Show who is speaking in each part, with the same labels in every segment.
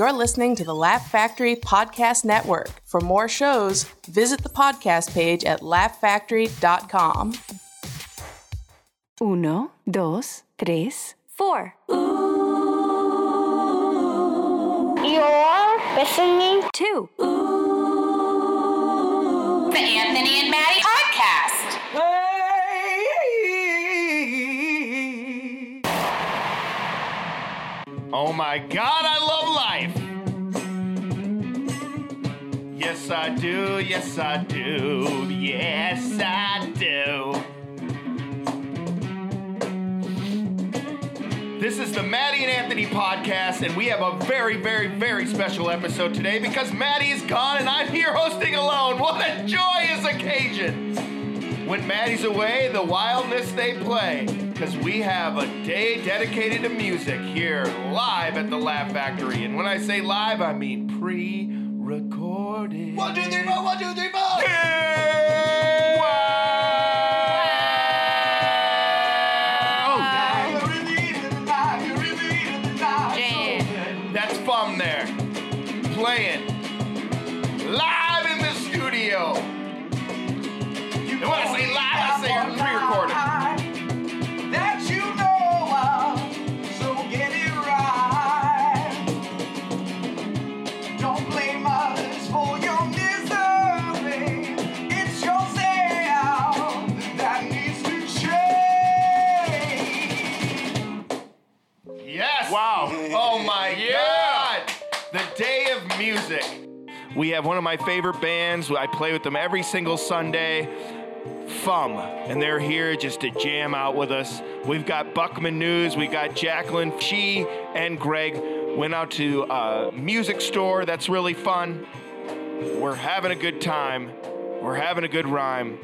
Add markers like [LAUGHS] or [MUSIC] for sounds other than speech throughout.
Speaker 1: You're listening to the Laugh Factory Podcast Network. For more shows, visit the podcast page at laughfactory.com.
Speaker 2: Uno, dos, tres,
Speaker 3: Four.
Speaker 4: You're listening
Speaker 3: Two.
Speaker 5: The Anthony and Maddie
Speaker 6: Oh my God, I love life. Yes, I do. Yes, I do. Yes, I do. This is the Maddie and Anthony podcast, and we have a very, very, very special episode today because Maddie is gone and I'm here hosting alone. What a joyous occasion! When Maddie's away, the wildness they play. Because we have a day dedicated to music here live at the Laugh Factory. And when I say live, I mean pre recorded. One, two, three, four, one, two, three, four. That's We have one of my favorite bands. I play with them every single Sunday. Fum, and they're here just to jam out with us. We've got Buckman News, we got Jacqueline, she and Greg went out to a music store. That's really fun. We're having a good time. We're having a good rhyme.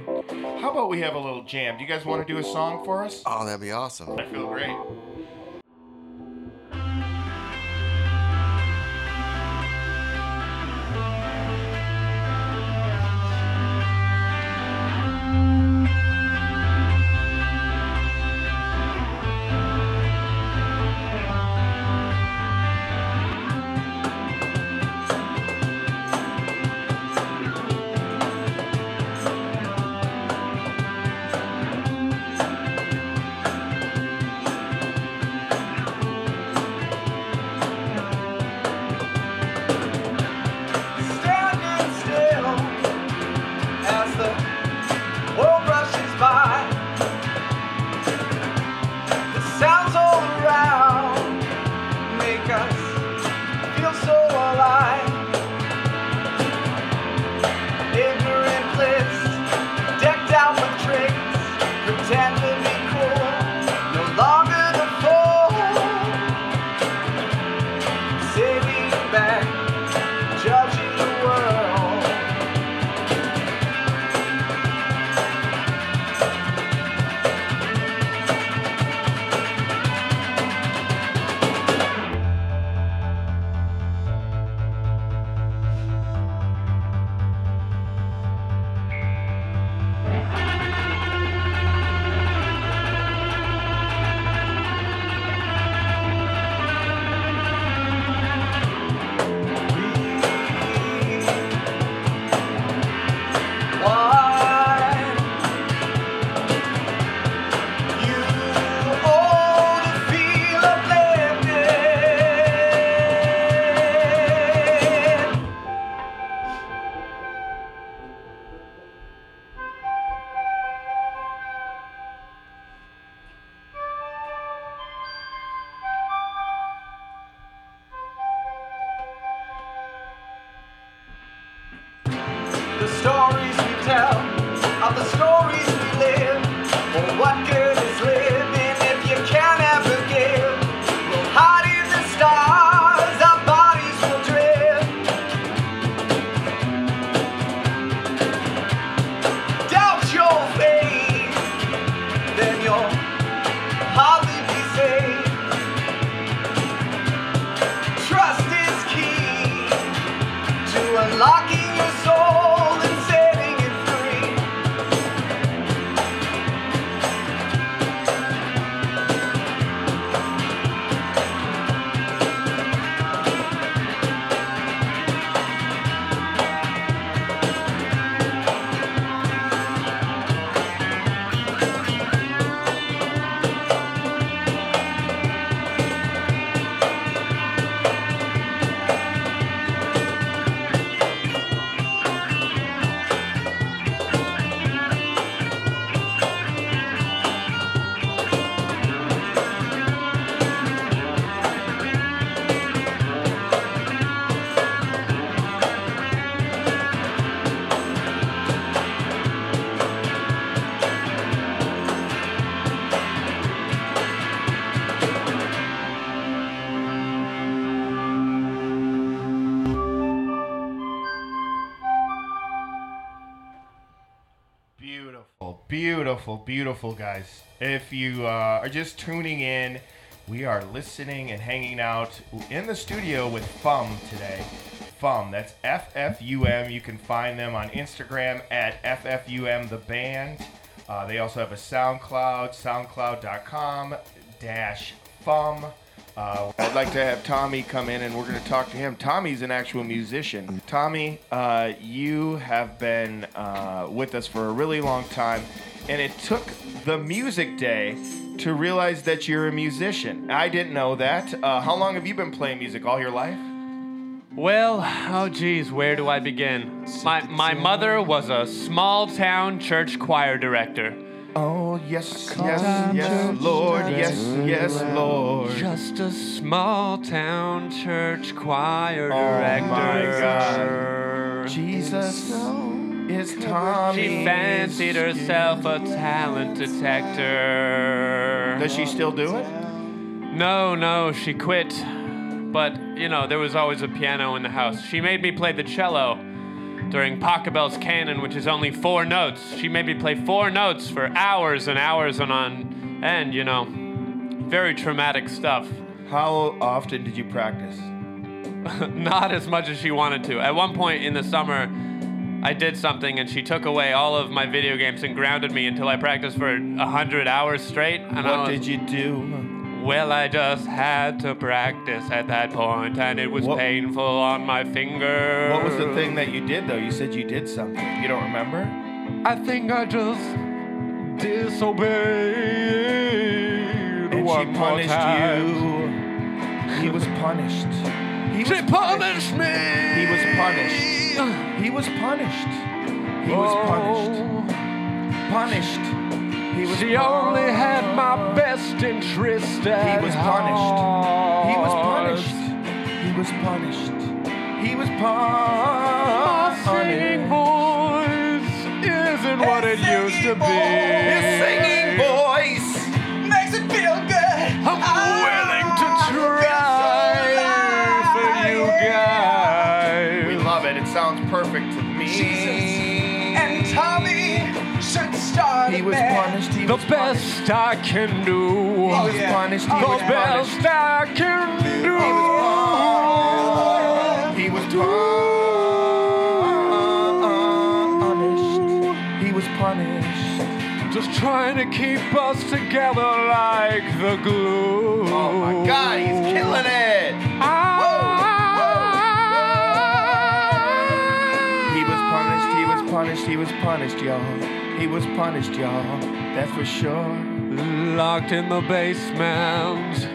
Speaker 6: How about we have a little jam? Do you guys want to do a song for us?
Speaker 7: Oh, that'd be awesome.
Speaker 6: I feel great. Beautiful, beautiful, guys. If you uh, are just tuning in, we are listening and hanging out in the studio with FUM today. FUM, that's F F U M. You can find them on Instagram at FFUM the band. Uh, they also have a SoundCloud, soundcloud.com dash FUM. Uh, I'd like to have Tommy come in and we're going to talk to him. Tommy's an actual musician. Tommy, uh, you have been uh, with us for a really long time, and it took the music day to realize that you're a musician. I didn't know that. Uh, how long have you been playing music? All your life?
Speaker 3: Well, oh geez, where do I begin? My my mother was a small town church choir director.
Speaker 6: Oh, yes, yes, yes, Lord, yes, yes, Lord.
Speaker 3: Just a small town church choir director.
Speaker 6: Oh, my. God. Jesus is Tommy.
Speaker 3: She fancied herself a talent detector.
Speaker 6: Does she still do it?
Speaker 3: No, no, she quit. But, you know, there was always a piano in the house. She made me play the cello during Pachelbel's canon, which is only four notes. She made me play four notes for hours and hours and on end, you know. Very traumatic stuff.
Speaker 6: How often did you practice? [LAUGHS]
Speaker 3: Not as much as she wanted to. At one point in the summer, I did something and she took away all of my video games and grounded me until I practiced for a hundred hours straight. And I
Speaker 6: What
Speaker 3: was-
Speaker 6: did you do?
Speaker 3: Well, I just had to practice at that point, and it was
Speaker 6: What-
Speaker 3: painful on my finger.
Speaker 6: What was the thing that you did, though? You said you did something. You don't remember?
Speaker 3: I think I just disobeyed.
Speaker 6: And
Speaker 3: one
Speaker 6: she
Speaker 3: more
Speaker 6: punished
Speaker 3: time.
Speaker 6: you. He was punished. He was
Speaker 3: She punished me.
Speaker 6: He was punished. He was punished. He was punished. Oh. Punished. He was.
Speaker 3: She only had my best interest at
Speaker 6: He was punished. He was punished. He was punished. He was
Speaker 3: My singing voice isn't what it used to be.
Speaker 6: He
Speaker 8: a
Speaker 6: was
Speaker 8: band.
Speaker 6: punished. He
Speaker 3: The
Speaker 6: was punished.
Speaker 3: best I can do.
Speaker 6: He was
Speaker 8: yeah.
Speaker 6: punished. He
Speaker 3: The
Speaker 6: was punished.
Speaker 3: best I can do.
Speaker 6: He was punished. He was punished. He was punished.
Speaker 3: Just trying to keep us together like the glue.
Speaker 6: Oh my God, he's killing it. Ah. He was punished. He was punished. He was punished, y'all. He was punished, y'all. That's for sure.
Speaker 3: Locked in the basement,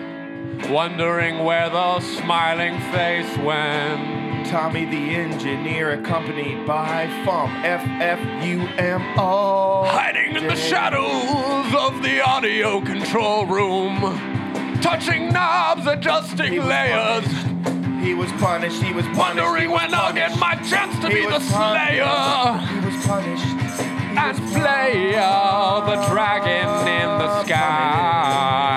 Speaker 3: wondering where the smiling face went.
Speaker 6: Tommy the engineer, accompanied by FUM, F F U M O.
Speaker 3: Hiding in the shadows of the audio control room, touching knobs, adjusting layers,
Speaker 6: punished. He was punished. He was punished.
Speaker 3: wondering
Speaker 6: he was
Speaker 3: when I'll get my
Speaker 6: punished.
Speaker 3: chance to
Speaker 6: He
Speaker 3: be the
Speaker 6: was punished.
Speaker 3: slayer.
Speaker 6: He was punished.
Speaker 3: And
Speaker 6: play
Speaker 3: Slayer, the dragon in the skies.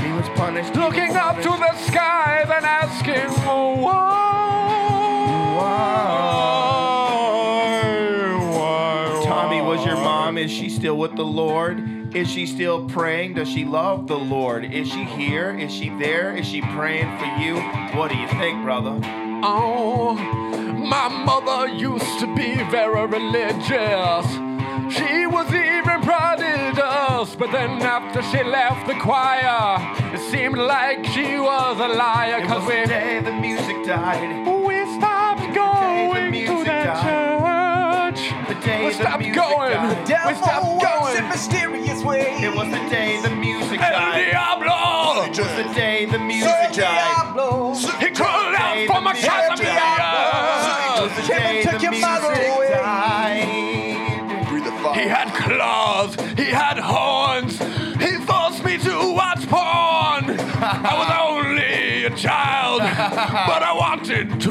Speaker 6: He was punished.
Speaker 3: Looking up to the sky, and asking, why? Why?
Speaker 6: Tommy, was your mom? Is she still with the Lord? Is she still praying? Does she love the Lord? Is she here? Is she there? Is she praying for you? What do you think, brother?
Speaker 3: Oh, my mother used to be very religious. She was even prodigious, but then after she left the choir, it seemed like she was a liar.
Speaker 6: It
Speaker 3: Cause
Speaker 6: was
Speaker 3: we,
Speaker 6: the day the music died.
Speaker 3: we stopped going to
Speaker 6: music
Speaker 3: that church.
Speaker 6: The day
Speaker 3: We
Speaker 6: the
Speaker 3: stopped
Speaker 6: music
Speaker 3: going.
Speaker 6: died.
Speaker 3: We
Speaker 8: Devil
Speaker 3: stopped
Speaker 8: works
Speaker 3: going.
Speaker 8: in mysterious ways.
Speaker 6: It was the day the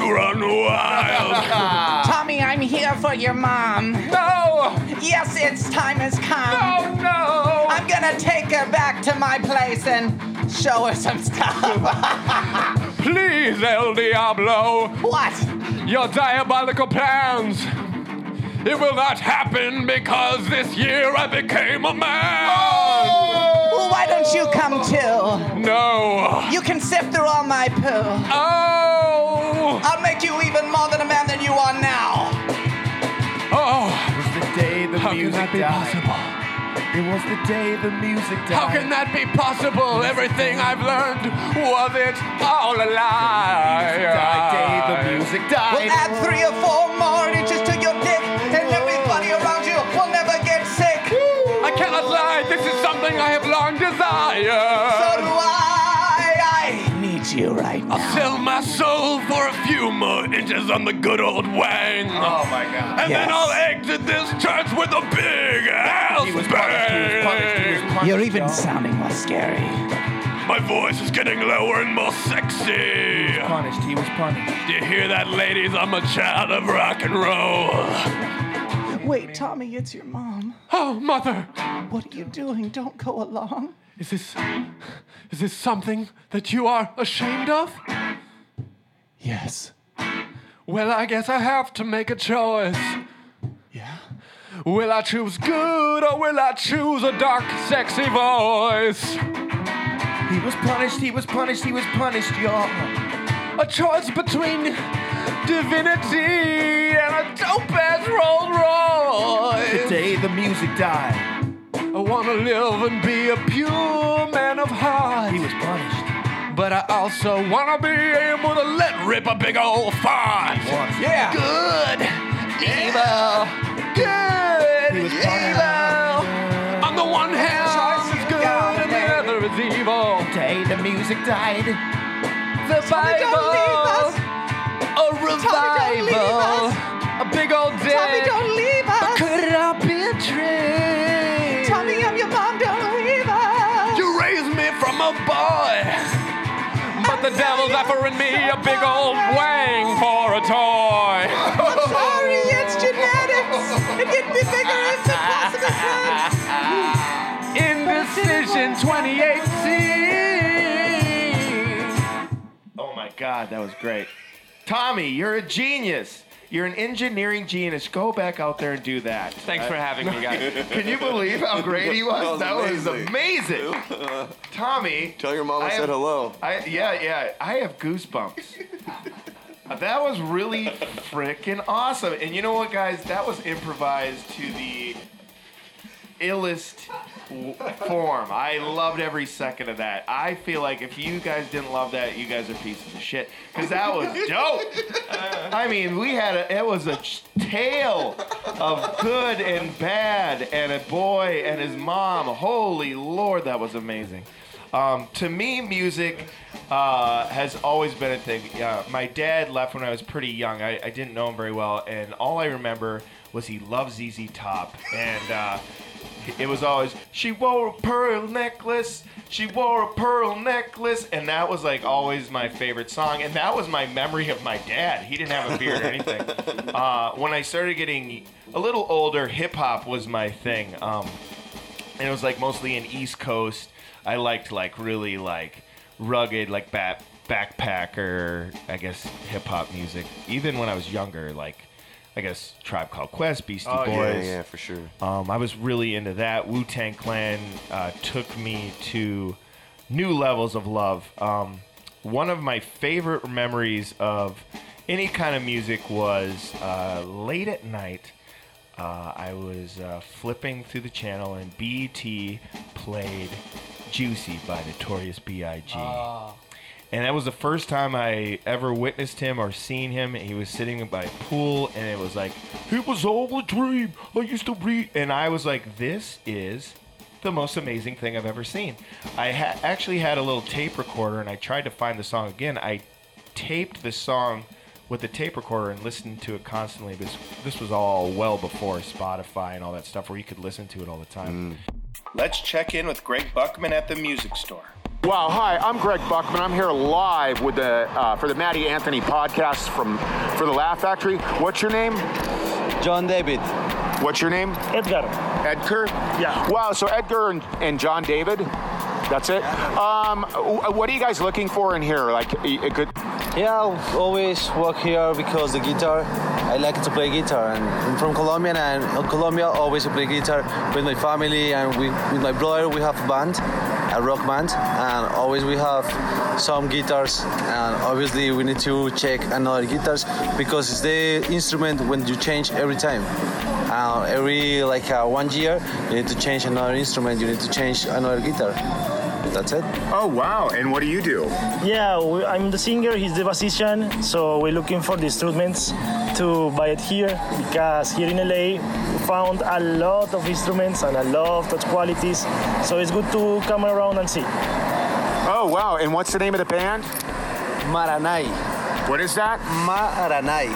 Speaker 3: to run wild. [LAUGHS]
Speaker 7: Tommy, I'm here for your mom.
Speaker 3: No,
Speaker 7: Yes, its time has come.
Speaker 3: no, no.
Speaker 7: I'm gonna take her back to my place and show her some stuff. [LAUGHS]
Speaker 3: Please, El Diablo,
Speaker 7: what?
Speaker 3: your diabolical plans. It will not happen because this year I became a man. Oh!
Speaker 7: Well, why don't you come too?
Speaker 3: No.
Speaker 7: You can sift through all my poo.
Speaker 3: Oh.
Speaker 7: I'll make you even more than a man than you are now.
Speaker 3: Oh.
Speaker 6: It was the day the
Speaker 3: How can
Speaker 6: music
Speaker 3: that be
Speaker 6: died.
Speaker 3: possible?
Speaker 6: It was the day the music died.
Speaker 3: How can that be possible? Everything I've learned was it all a lie.
Speaker 6: Die day the music died.
Speaker 7: We'll add three or four more
Speaker 3: have long
Speaker 7: So do I. I need you right now.
Speaker 3: I'll sell my soul for a few more inches on the good old wang.
Speaker 6: Oh my god.
Speaker 3: And then
Speaker 7: Yes.
Speaker 3: I'll exit this church with a big ass
Speaker 6: He was punished. He was punished. He was
Speaker 3: bang.
Speaker 6: punished.
Speaker 7: You're even
Speaker 6: y'all.
Speaker 7: sounding more scary.
Speaker 3: My voice is getting lower and more sexy.
Speaker 6: punished. He was punished.
Speaker 3: Do you hear that, ladies? I'm a child of rock and roll.
Speaker 7: Wait, Tommy, it's your mom.
Speaker 3: Oh, mother,
Speaker 7: What are you doing? Don't go along.
Speaker 3: Is this is this something that you are ashamed of?
Speaker 7: Yes.
Speaker 3: Well, I guess I have to make a choice.
Speaker 7: Yeah.
Speaker 3: Will I choose good or will I choose a dark, sexy voice?
Speaker 6: He was punished. He was punished. He was punished, y'all.
Speaker 3: A choice between divinity and a dope ass Rolls Royce.
Speaker 6: day the music died.
Speaker 3: I wanna live and be a pure man of heart.
Speaker 6: He was punished.
Speaker 3: But I also wanna be able to let rip a big old fart.
Speaker 7: Yeah.
Speaker 3: Good, evil, good,
Speaker 6: He was
Speaker 3: evil. On the one hand, is good and the other is evil.
Speaker 6: Day the music died.
Speaker 3: The
Speaker 7: Tommy, don't leave
Speaker 3: Bible, a
Speaker 7: don't leave
Speaker 3: revival,
Speaker 7: us.
Speaker 3: a big old day.
Speaker 7: Tommy, don't leave
Speaker 3: offering me a big old wang for a toy.
Speaker 7: I'm sorry, it's genetics. It can be bigger if it possibly could. [LAUGHS]
Speaker 3: Indecision 2018.
Speaker 6: Oh my God, that was great. Tommy, you're a genius. You're an engineering genius. Go back out there and do that.
Speaker 3: Thanks for having me, guys. [LAUGHS]
Speaker 6: Can you believe how great he was?
Speaker 9: That was
Speaker 6: That was amazing. Tommy.
Speaker 9: Tell your mama
Speaker 6: I
Speaker 9: said
Speaker 6: have-
Speaker 9: hello.
Speaker 6: I, yeah, yeah. I have goosebumps. that was really freaking awesome. And you know what, guys? That was improvised to the illest w- form. I loved every second of that. I feel like if you guys didn't love that, you guys are pieces of shit. Because that was [LAUGHS] dope. I mean, we had a, it was a tale of good and bad, and a boy and his mom. Holy Lord, that was amazing. Um, to me, music uh, has always been a thing. Uh, my dad left when I was pretty young. I, I didn't know him very well, and all I remember was he loved ZZ Top, and uh, it was always she wore a pearl necklace. She wore a pearl necklace, and that was like always my favorite song. And that was my memory of my dad. He didn't have a beard or anything. [LAUGHS] Uh, when I started getting a little older, hip hop was my thing. Um, and it was like mostly in East Coast. I liked like really like rugged like bat backpacker, I guess hip hop music. Even when I was younger, like I guess Tribe Called Quest, Beastie
Speaker 9: Oh,
Speaker 6: Boys.
Speaker 9: yeah, yeah, for sure.
Speaker 6: Um, I was really into that. Wu Tang Clan uh, took me to new levels of love. Um, one of my favorite memories of any kind of music was uh, late at night. Uh, I was uh, flipping through the channel and BET played Juicy by Notorious B.I.G. And that was the first time I ever witnessed him or seen him. He was sitting by a pool, and it was like, it was all a dream. I used to read. And I was like, this is the most amazing thing I've ever seen. I ha- actually had a little tape recorder, and I tried to find the song again. I taped the song with the tape recorder and listened to it constantly. This, this was all well before Spotify and all that stuff where you could listen to it all the time. Mm. Let's check in with Greg Buckman at the music store.
Speaker 10: Wow, hi, I'm Greg Buckman. I'm here live with the uh, for the Maddie Anthony podcast from for the Laugh Factory. What's your name?
Speaker 11: John David.
Speaker 10: What's your name?
Speaker 11: Edgar.
Speaker 10: Edgar?
Speaker 11: Yeah.
Speaker 10: Wow, so Edgar and, and John David,
Speaker 12: That's it. Um, what are you guys looking for in here? Like a a good.
Speaker 9: Yeah, I always work here because the guitar. I like to play guitar, and I'm from Colombia, and in Colombia always I play guitar with my family and we, with my brother. We have a band, a rock band, and always we have some guitars, and obviously we need to check another guitars because it's the instrument when you change every time. Uh, every like uh, one year, you need to change another instrument. You need to change another guitar. That's it.
Speaker 12: Oh wow! And what do you do?
Speaker 11: Yeah, we, I'm the singer, he's the musician, so we're looking for the instruments to buy it here because here in LA we found a lot of instruments and a lot of touch qualities, so it's good to come around and see.
Speaker 12: Oh wow! And what's the name of the band?
Speaker 9: Maranai.
Speaker 12: What is that?
Speaker 9: Maranai.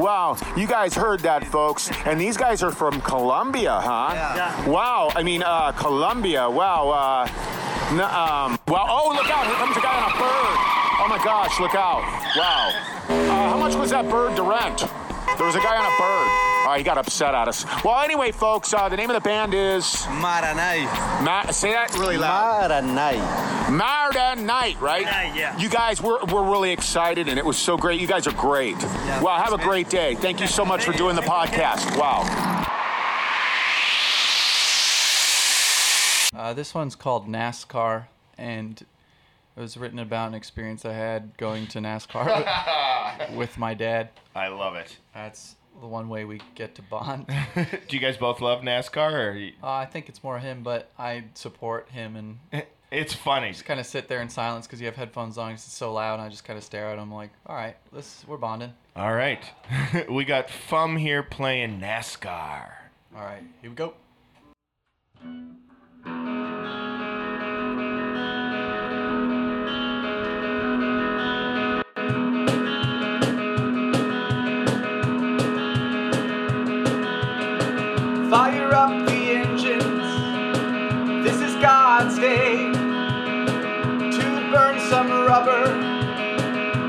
Speaker 12: Wow, you guys heard that, folks. And these guys are from Colombia, huh?
Speaker 11: Yeah.
Speaker 12: Wow, I mean, uh, Colombia. Wow. Uh, n- um, wow. Oh, look out! Here comes a guy on a bird. Oh my gosh! Look out! Wow. Uh, how much was that bird to rent? There was a guy on a bird. Oh, he got upset at us. Well, anyway, folks, uh, the name of the band is
Speaker 9: Maranai.
Speaker 12: Ma- say that really loud.
Speaker 9: Maranai.
Speaker 12: Marda Night, right?
Speaker 11: Night, yeah.
Speaker 12: You guys, we're, we're really excited, and it was so great. You guys are great. well, have a great day. Thank you so much for doing the podcast. Wow.
Speaker 13: Uh, this one's called NASCAR, and it was written about an experience I had going to NASCAR with, [LAUGHS] with my dad.
Speaker 6: I love it.
Speaker 13: That's the one way we get to bond. [LAUGHS]
Speaker 6: Do you guys both love NASCAR? Or you-
Speaker 13: Uh, I think it's more him, but I support him and [LAUGHS]
Speaker 6: it's funny.
Speaker 13: just kind of sit there in silence because you have headphones on. it's so loud. And I just kind of stare at him like, all right, let's we're bonding.
Speaker 6: All right, [LAUGHS] we got Fum here playing NASCAR.
Speaker 13: All right, here we go.
Speaker 8: Fire up the engines. This is God's day to burn some rubber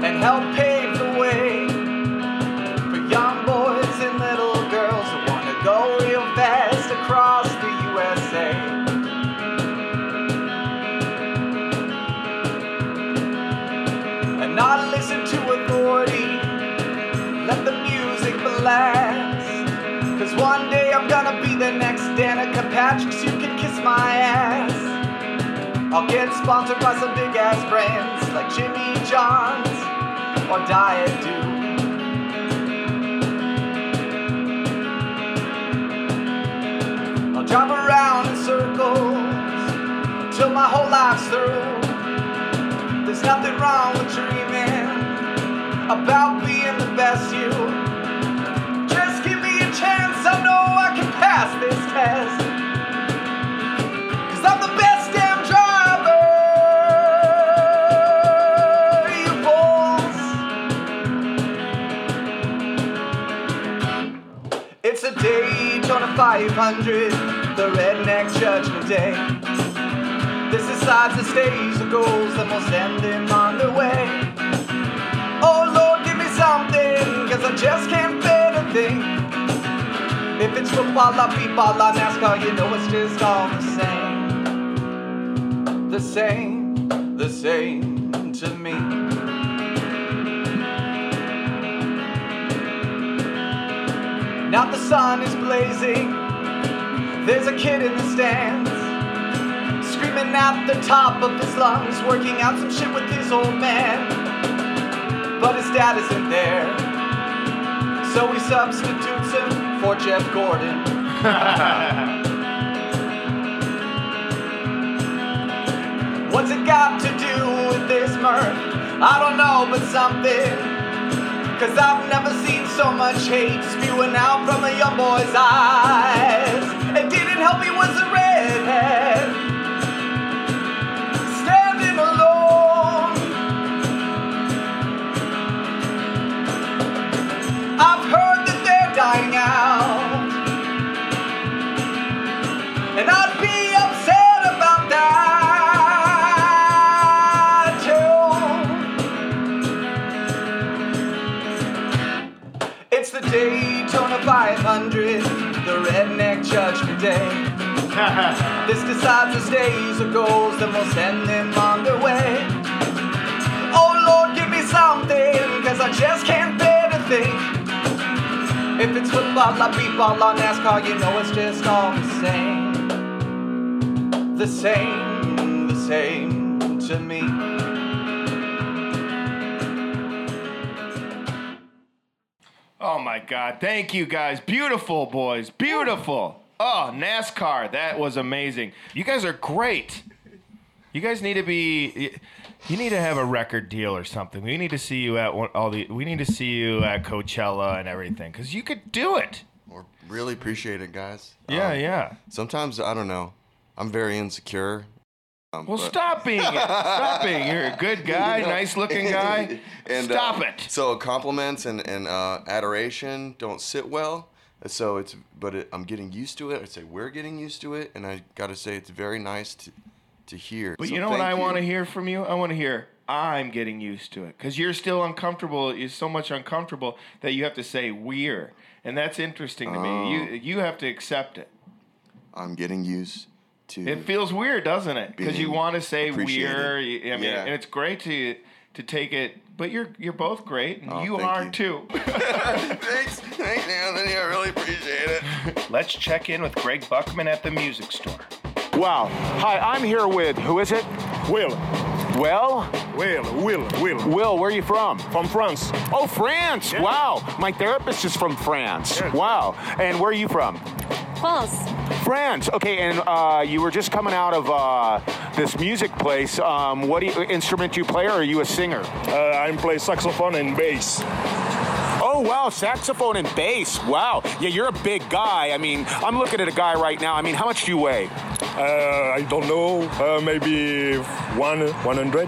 Speaker 8: and help pave the way for young boys and little girls who want to go real fast across the USA. And not listen to authority. Let the music blast. Gonna be the next Danica Patrick, so you can kiss my ass. I'll get sponsored by some big ass brands like Jimmy John's or Diet Dew. I'll drive around in circles till my whole life's through. There's nothing wrong with dreaming about being the best you. Pass this test. Cause I'm the best damn driver, you fools. It's a Daytona 500, the redneck judgment day. This decides the stage, the goals that will send them on their way. Oh Lord, give me something, cause I just can't bear to think. If it's football, la people, la NASCAR, you know it's just all the same. The same, the same to me. Now the sun is blazing, there's a kid in the stands. Screaming at the top of his lungs, working out some shit with his old man. But his dad isn't there. So he substitutes him for Jeff Gordon. [LAUGHS] What's it got to do with this mirth? I don't know, but something. Cause I've never seen so much hate spewing out from a young boy's eyes. It didn't help he was a redhead. [LAUGHS] this decides his days or goals, then we'll send them on their way. Oh Lord, give me something, cause I just can't bear to think. If it's football, la beatball, or NASCAR, you know it's just all the same. The same, the same to me.
Speaker 6: Oh my God! Thank you guys, beautiful boys, beautiful. Oh, NASCAR, that was amazing. You guys are great. You guys need to be. You need to have a record deal or something. We need to see you at one, all the. We need to see you at Coachella and everything because you could do it.
Speaker 14: We really appreciate it, guys.
Speaker 6: Yeah, yeah.
Speaker 14: Sometimes I don't know. I'm very insecure. Um,
Speaker 6: Well,
Speaker 14: but-
Speaker 6: stop being it. Stop being. You're a good [LAUGHS] guy, nice looking guy. [LAUGHS]
Speaker 14: and,
Speaker 6: Stop
Speaker 14: uh,
Speaker 6: it.
Speaker 14: So compliments and and uh, adoration don't sit well. So it's but it, I'm getting used to it. I'd say we're getting used to it, and I got to say it's very nice to to hear.
Speaker 6: But
Speaker 14: So
Speaker 6: you know what I want to hear from you? I want to hear I'm getting used to it because you're still uncomfortable. You're so much uncomfortable that you have to say we're, and that's interesting to me. Oh. You you have to accept it.
Speaker 14: I'm getting used to.
Speaker 6: It feels weird, doesn't it? Because you want to say we're. I mean,
Speaker 14: Yeah.
Speaker 6: and it's great to to take it. But you're you're both great, and
Speaker 14: Oh,
Speaker 6: you are
Speaker 14: you.
Speaker 6: too. [LAUGHS] [LAUGHS]
Speaker 14: Thanks, thanks, Anthony. I really appreciate it.
Speaker 6: Let's check in with Greg Buckman at the music store.
Speaker 12: Wow. Hi, I'm here with, who is it? Will. Will? Will, Will, Will. Will, where are you from? From France. Oh, France. Wow. My therapist is from France. Wow. And where are you from?
Speaker 10: France.
Speaker 12: France. Okay, and uh, you were just coming out of uh, this music place. Um, what you, instrument do you play, or are you a singer?
Speaker 15: Uh, I play saxophone and bass.
Speaker 12: Oh wow, saxophone and bass. Wow. Yeah, you're a big guy. I mean, I'm looking at a guy right now. I mean, how much do you weigh?
Speaker 15: Uh, I don't know, uh, maybe one, 100.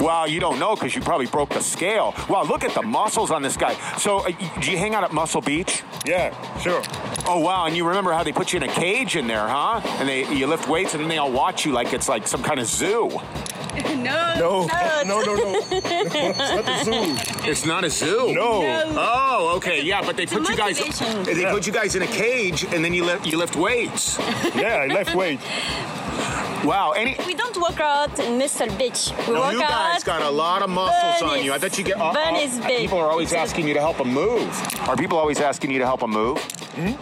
Speaker 12: Wow, you don't know because you probably broke the scale. Wow, look at the muscles on this guy. So, uh, do you hang out at Muscle Beach?
Speaker 15: Yeah, sure.
Speaker 12: Oh wow, and you remember how they put you in a cage in there, huh? And they you lift weights and then they all watch you like it's like some kind of zoo. [LAUGHS]
Speaker 10: no.
Speaker 15: No, no, no, [LAUGHS] no. it's not a zoo.
Speaker 12: It's not a zoo.
Speaker 15: No.
Speaker 12: Oh, okay, yeah, but they put you guys they
Speaker 15: Yeah.
Speaker 12: put you guys in a cage and then you lift you lift weights.
Speaker 15: Yeah, I left weight. [LAUGHS]
Speaker 12: Wow, any
Speaker 10: We don't work out in Muscle Beach. We
Speaker 12: No,
Speaker 10: work
Speaker 12: you guys
Speaker 10: out.
Speaker 12: got a lot of muscles
Speaker 10: Burn
Speaker 12: on you. I bet you get. uh,
Speaker 10: burn is big.
Speaker 12: People are always asking you to help them move. Are people always asking you to help them move?
Speaker 15: Hmm?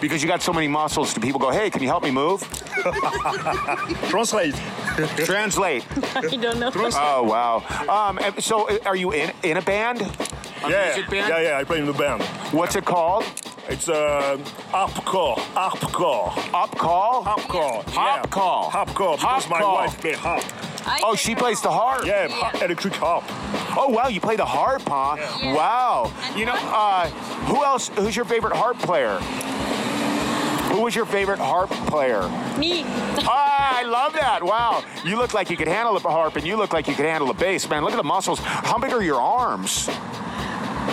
Speaker 12: Because you got so many muscles, do people go, "Hey, can you help me move?" [LAUGHS]
Speaker 15: Translate.
Speaker 12: Translate. [LAUGHS]
Speaker 10: I don't know.
Speaker 12: Oh wow. Um, so, uh, are you in in a band? A
Speaker 15: Yeah,
Speaker 12: music band?
Speaker 15: yeah, yeah. I play in the band.
Speaker 12: What's it called?
Speaker 15: It's uh, harpcore, harpcore,
Speaker 12: Upcall.
Speaker 15: harpcore,
Speaker 12: Hop
Speaker 15: yeah.
Speaker 12: call.
Speaker 15: harpcore. Because my
Speaker 12: Hopcall.
Speaker 15: wife play harp.
Speaker 12: Oh, she plays the harp.
Speaker 15: Yeah, ha- electric harp.
Speaker 12: Oh wow, you play the harp, huh? Wow. You know, uh, who else? Who's your favorite harp player? Who was your favorite harp player?
Speaker 10: Me. [LAUGHS]
Speaker 12: Ah, I love that. Wow. You look like you could handle a harp and you look like you could handle a bass. Man, look at the muscles. How big are your arms?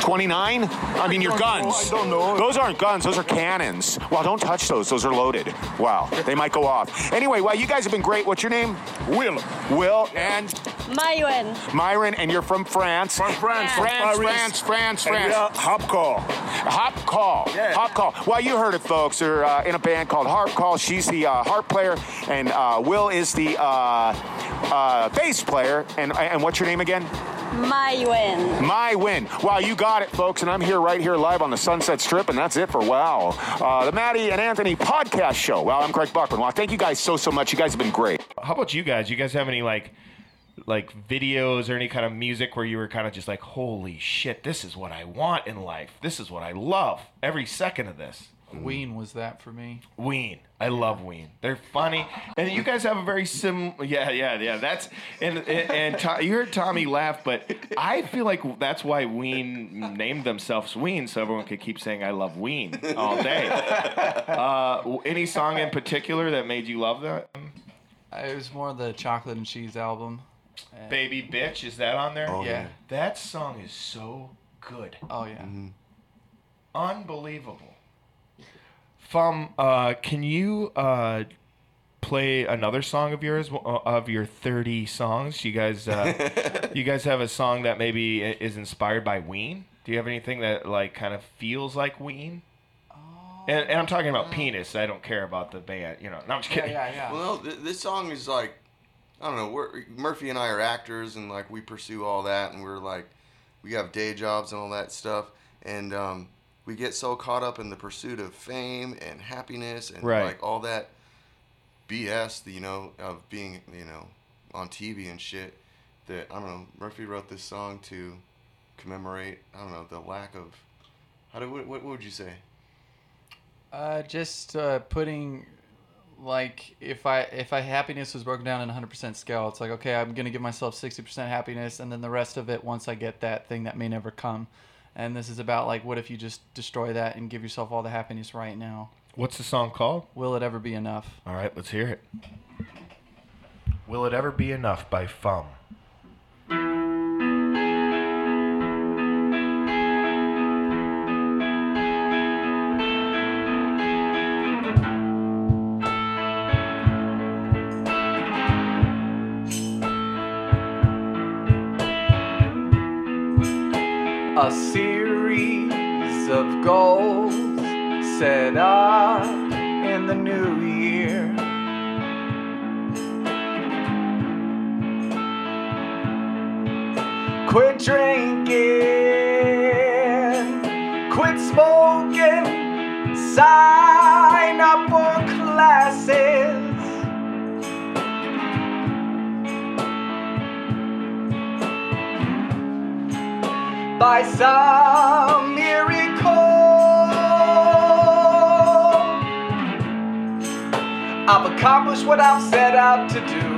Speaker 12: 29? I mean, your
Speaker 15: don't know.
Speaker 12: guns.
Speaker 15: I don't know.
Speaker 12: Those aren't guns, those are cannons. Wow, don't touch those. Those are loaded. Wow, they might go off. Anyway, well, you guys have been great. What's your name?
Speaker 15: Will.
Speaker 12: Will and
Speaker 10: Myron.
Speaker 12: Myron, and you're from France.
Speaker 15: From France,
Speaker 10: Yeah.
Speaker 15: from
Speaker 12: France, France, France,
Speaker 15: And we
Speaker 12: France.
Speaker 15: are.
Speaker 12: Hop Call.
Speaker 15: Yeah.
Speaker 12: Hop Call. Well, you heard it, folks. They're uh, in a band called Harp Call. She's the uh, harp player, and uh, Will is the uh, uh, bass player. And and what's your name again?
Speaker 10: Myron.
Speaker 12: My win. Wow, you got it, folks. And I'm here right here live on the Sunset Strip, and that's it for Wow, uh, the Maddie and Anthony podcast show. Wow, I'm Craig Buckman. Wow, thank you guys so so much. You guys have been great.
Speaker 6: How about you guys? You guys have any like like videos or any kind of music where you were kind of just like, holy shit, this is what I want in life. This is what I love. Every second of this.
Speaker 13: Ween was that for me.
Speaker 6: Ween. I love Ween. They're funny, and you guys have a very sim. Yeah, yeah, yeah. That's and and, and To- you heard Tommy laugh, but I feel like that's why Ween named themselves Ween, so everyone could keep saying I love Ween all day. Uh, any song in particular that made you love that?
Speaker 13: Uh, It was more the chocolate and cheese album. Uh,
Speaker 6: Baby bitch, is that on there?
Speaker 13: Oh, yeah.
Speaker 6: That song is so good.
Speaker 13: Oh yeah.
Speaker 6: Unbelievable. Fum, uh, can you uh, play another song of yours uh, of your 30 songs? You guys uh, [LAUGHS] you guys have a song that maybe is inspired by Ween? Do you have anything that like kind of feels like Ween? And, and I'm talking about penis. I don't care about the band. You know, no, I'm just kidding. Yeah, yeah.
Speaker 14: Well, no, th- this song is like, I don't know. We're, Murphy and I are actors, and like we pursue all that, and we're like, we have day jobs and all that stuff, and um, we get so caught up in the pursuit of fame and happiness and
Speaker 6: Right.
Speaker 14: like all that BS, you know, of being, you know, on TV and shit. That I don't know. Murphy wrote this song to commemorate. I don't know the lack of. How do what, what would you say?
Speaker 13: Uh, just uh, putting like if I if I happiness was broken down in a hundred percent scale, it's like okay, I'm gonna give myself sixty percent happiness, and then the rest of it once I get that thing that may never come. And this is about like what if you just destroy that and give yourself all the happiness right now?
Speaker 6: What's the song called?
Speaker 13: Will it ever be enough?
Speaker 6: All right, let's hear it. Will It Ever Be Enough by Fum.
Speaker 8: A of goals set up in the new year. Quit drinking, quit smoking, sign up for classes. by some I've accomplished what I've set out to do.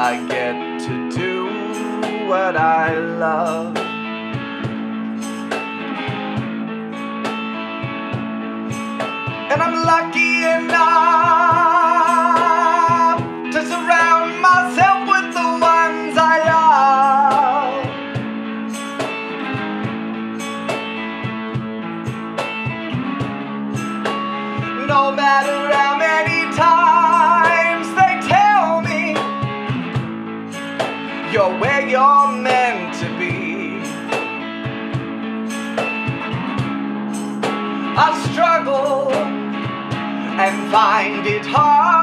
Speaker 8: I get to do what I love. Find it hard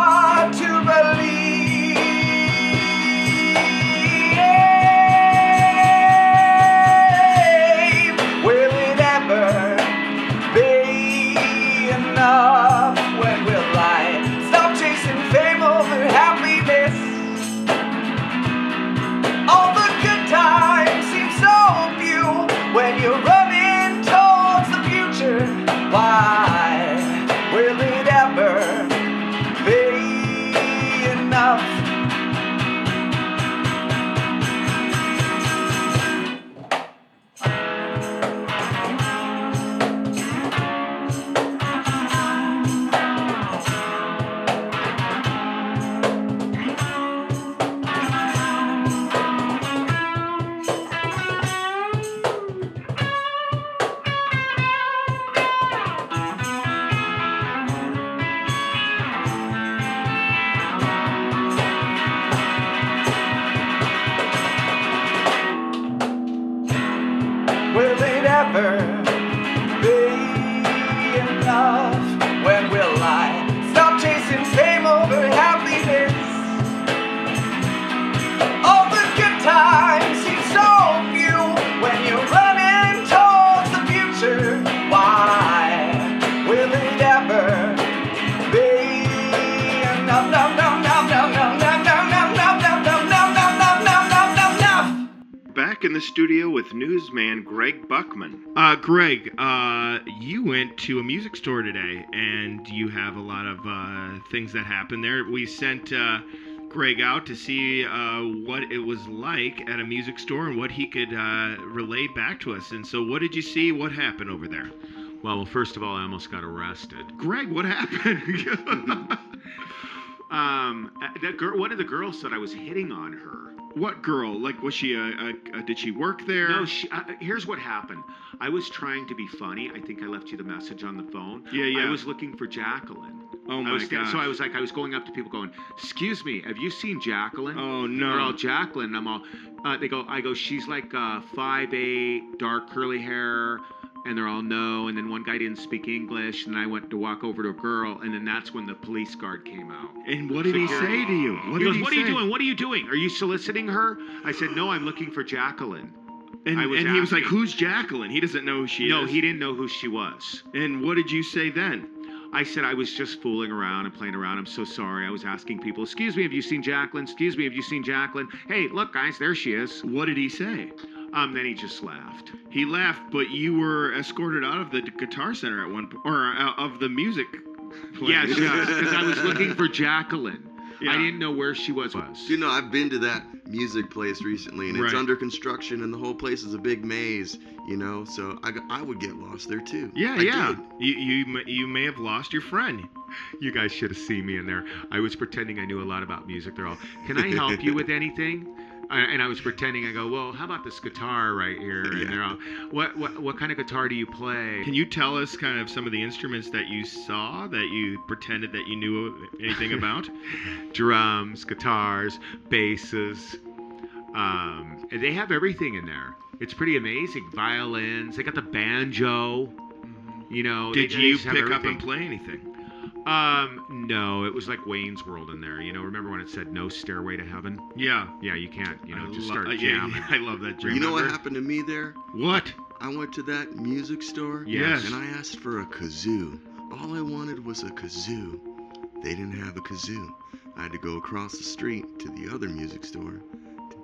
Speaker 8: the
Speaker 6: studio with newsman Greg Buckman. Uh, Greg, uh, you went to a music store today, and you have a lot of uh, things that happened there. We sent uh, Greg out to see uh, what it was like at a music store and what he could uh, relay back to us. And so, what did you see? What happened over there?
Speaker 12: Well, well, first of all, I almost got arrested.
Speaker 6: Greg, what happened? [LAUGHS] [LAUGHS]
Speaker 12: Um, uh, that girl, one of the girls said I was hitting on her.
Speaker 6: What girl? Like, was she a, a, a did she work there?
Speaker 12: No, she, uh, here's what happened. I was trying to be funny. I think I left you the message on the phone.
Speaker 6: Yeah, yeah.
Speaker 12: I was looking for Jacqueline.
Speaker 6: Oh
Speaker 12: I
Speaker 6: my
Speaker 12: was
Speaker 6: gosh.
Speaker 12: So I was like, I was going up to people, going, "Excuse me, have you seen Jacqueline?"
Speaker 6: Oh, no.
Speaker 12: They're all Jacqueline. I'm all. Uh, they go. I go. She's like uh, five eight, dark curly hair. And they're all no. And then one guy didn't speak English, and I went to walk over to a girl, and then that's when the police guard came out.
Speaker 6: And what did he
Speaker 12: Security.
Speaker 6: say to you? What
Speaker 12: he
Speaker 6: did
Speaker 12: goes,
Speaker 6: he
Speaker 12: "What are you doing? What are you doing? Are you soliciting her?" I said, "No, I'm looking for Jacqueline."
Speaker 6: And,
Speaker 12: I was
Speaker 6: and he was like,
Speaker 12: asking-
Speaker 6: "Who's Jacqueline?" He doesn't know who she is.
Speaker 12: no,
Speaker 6: is.
Speaker 12: he didn't know who she was.
Speaker 6: And what did you say then?
Speaker 12: I said I was just fooling around and playing around. I'm so sorry. I was asking people, "Excuse me, have you seen Jacqueline? Excuse me, have you seen Jacqueline? Hey, look, guys, there she is."
Speaker 6: What did he say?
Speaker 12: Um, then he just laughed.
Speaker 6: He laughed, but you were escorted out of the Guitar Center at one point, or out of the music. Place.
Speaker 12: Yes, yes, [LAUGHS] because I was looking for Jacqueline.
Speaker 6: Yeah.
Speaker 12: I didn't know where she was.
Speaker 14: You know, I've been to that music place recently, and it's
Speaker 6: Right.
Speaker 14: under construction, and the whole place is a big maze. You know, so I, I would get lost there too.
Speaker 6: Yeah,
Speaker 14: I
Speaker 6: yeah.
Speaker 14: did.
Speaker 6: You you you may have lost your friend.
Speaker 12: You guys should have seen me in there. I was pretending I knew a lot about music. They're all, "Can I help you with anything?" And I was pretending. I go, "Well, how about this guitar right here?" And they're all, "What what what kind of guitar do you play?"
Speaker 6: Can you tell us kind of some of the instruments that you saw that you pretended that you knew anything [LAUGHS] about?
Speaker 12: drums, guitars, basses. Um, they have everything in there. It's pretty amazing. Violins. They got the banjo. You know.
Speaker 6: Did
Speaker 12: they- they
Speaker 6: you
Speaker 12: have
Speaker 6: pick up and play anything?
Speaker 12: Um, no. It was like Wayne's World in there. You know. Remember when it said "No Stairway to Heaven"?
Speaker 6: Yeah.
Speaker 12: Yeah. You can't. You know,
Speaker 6: I
Speaker 12: just
Speaker 6: lo-
Speaker 12: start
Speaker 6: uh, yeah,
Speaker 12: jamming. [LAUGHS]
Speaker 6: I love that jam.
Speaker 14: You know what
Speaker 6: Remember?
Speaker 14: happened to me there?
Speaker 6: What?
Speaker 14: I went to that music store.
Speaker 6: Yes.
Speaker 14: And I asked for a kazoo. All I wanted was a kazoo. They didn't have a kazoo. I had to go across the street to the other music store,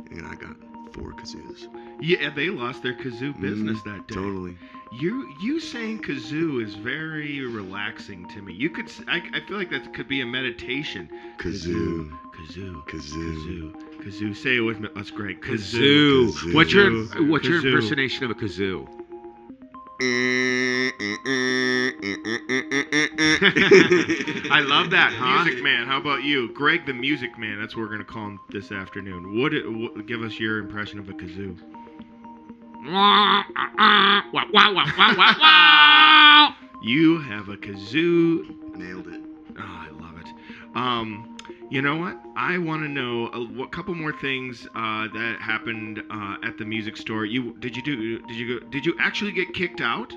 Speaker 14: and I got four kazoos.
Speaker 6: Yeah, they lost their kazoo business
Speaker 14: Mhm,
Speaker 6: that day.
Speaker 14: Totally.
Speaker 6: You you saying kazoo is very relaxing to me. You could I feel like that could be a meditation.
Speaker 14: Kazoo.
Speaker 6: Kazoo.
Speaker 14: Kazoo.
Speaker 6: Kazoo. Kazoo. Say it with me. Us great.
Speaker 12: Kazoo. What's your
Speaker 6: Kazoo.
Speaker 12: What's your
Speaker 6: Kazoo.
Speaker 12: impersonation of a kazoo? I love that, huh?
Speaker 6: Music man. How about you, Greg, the music man? That's what we're gonna call him this afternoon. What? it- what give us your impression of a kazoo. [LAUGHS] You have a kazoo.
Speaker 14: Nailed it.
Speaker 6: Oh, I love it. Um, you know what? I want to know a what couple more things uh, that happened uh, at the music store. You did you do? Did you go? Did you actually get kicked out?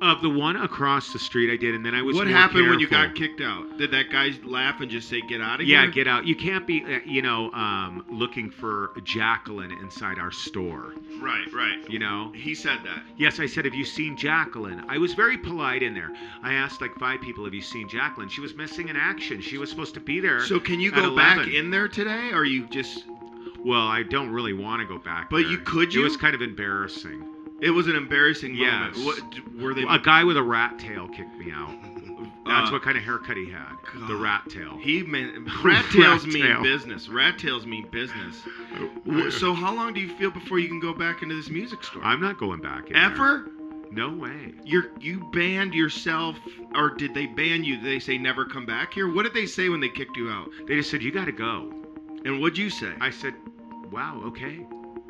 Speaker 12: Of the one across the street, I did, and then I was.
Speaker 6: what happened when you got kicked out? Did that guy laugh and just say, "Get out of
Speaker 12: Yeah,
Speaker 6: here"?
Speaker 12: Yeah, get out. You can't be, uh, you know, um, looking for Jacqueline inside our store.
Speaker 6: Right, right.
Speaker 12: You know.
Speaker 6: He said that.
Speaker 12: Yes, I said, "Have you seen Jacqueline?" I was very polite in there. I asked like five people, "Have you seen Jacqueline?" She was missing in action. She was supposed to be there.
Speaker 6: So can you go back in there today, or you just?
Speaker 12: Well, I don't really want to go back.
Speaker 6: But
Speaker 12: there.
Speaker 6: you could
Speaker 12: It
Speaker 6: you?
Speaker 12: was kind of embarrassing.
Speaker 6: It was an embarrassing
Speaker 12: Yes.
Speaker 6: moment. What were they?
Speaker 12: A guy with a rat tail kicked me out. [LAUGHS] That's
Speaker 6: Uh,
Speaker 12: what kind of haircut he had. The rat tail.
Speaker 6: He meant [LAUGHS] rat tails
Speaker 12: Rat
Speaker 6: mean
Speaker 12: tail.
Speaker 6: business. Rat tails mean business. So how long do you feel before you can go back into this music store?
Speaker 12: I'm not going back in there.
Speaker 6: Ever?
Speaker 12: No way.
Speaker 6: You're you banned yourself, or did they ban you? Did they say never come back here? What did they say when they kicked you out?
Speaker 12: They just said you got to go.
Speaker 6: And what'd you say?
Speaker 12: I said, "Wow, okay."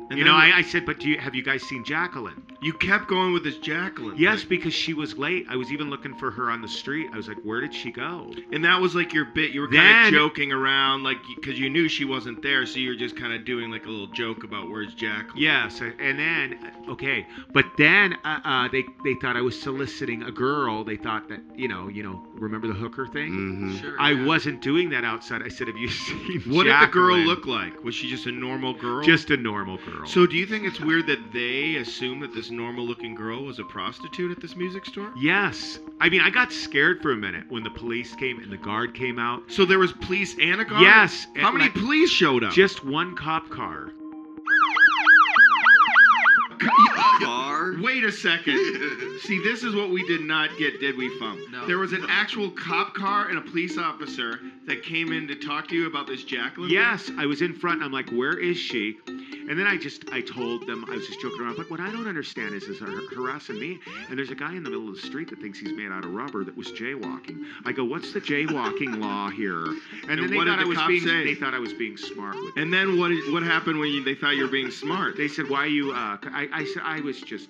Speaker 6: And
Speaker 12: you know, I, I said, "But do you have you guys seen Jacqueline?"
Speaker 6: You kept going with this Jacqueline.
Speaker 12: Yes,
Speaker 6: thing.
Speaker 12: because she was late. I was even looking for her on the street. I was like, "Where did she go?"
Speaker 6: And that was like your bit. You were kind of joking around, like because you knew she wasn't there, so you were just kind of doing like a little joke about where's Jacqueline.
Speaker 12: Yes, and then okay, but then uh, uh, they they thought I was soliciting a girl. They thought that you know you know remember the hooker thing.
Speaker 14: Mm-hmm.
Speaker 13: Sure.
Speaker 12: I
Speaker 13: yeah.
Speaker 12: wasn't doing that outside. I said, "Have you [LAUGHS] seen?"
Speaker 6: What did the girl look like? Was she just a normal girl?
Speaker 12: Just a normal girl.
Speaker 6: So do you think it's weird that they assumed that this normal-looking girl was a prostitute at this music store?
Speaker 12: yes, I mean I got scared for a minute when the police came and the guard came out.
Speaker 6: So there was police and a guard.
Speaker 12: Yes,
Speaker 6: How many
Speaker 12: like-
Speaker 6: police showed up?
Speaker 12: Just one cop car.
Speaker 6: Car. Wait a second. [LAUGHS] See, this is what we did not get, did we, Fum?
Speaker 12: No.
Speaker 6: There was an actual cop car and a police officer that came in to talk to you about this Jacqueline. thing?
Speaker 12: Yes, I was in front. And I'm like, where is she? And then I just I told them I was just joking around. But what I don't understand is is they're harassing me. And there's a guy in the middle of the street that thinks he's made out of rubber that was jaywalking. I go, what's the jaywalking [LAUGHS] law here? And,
Speaker 6: And
Speaker 12: then they
Speaker 6: what did
Speaker 12: thought I
Speaker 6: the
Speaker 12: was being
Speaker 6: say?
Speaker 12: they thought I was being smart with.
Speaker 6: And then what? What happened when you, they thought you were being smart?
Speaker 12: They said, why are you? Uh, I I said I was just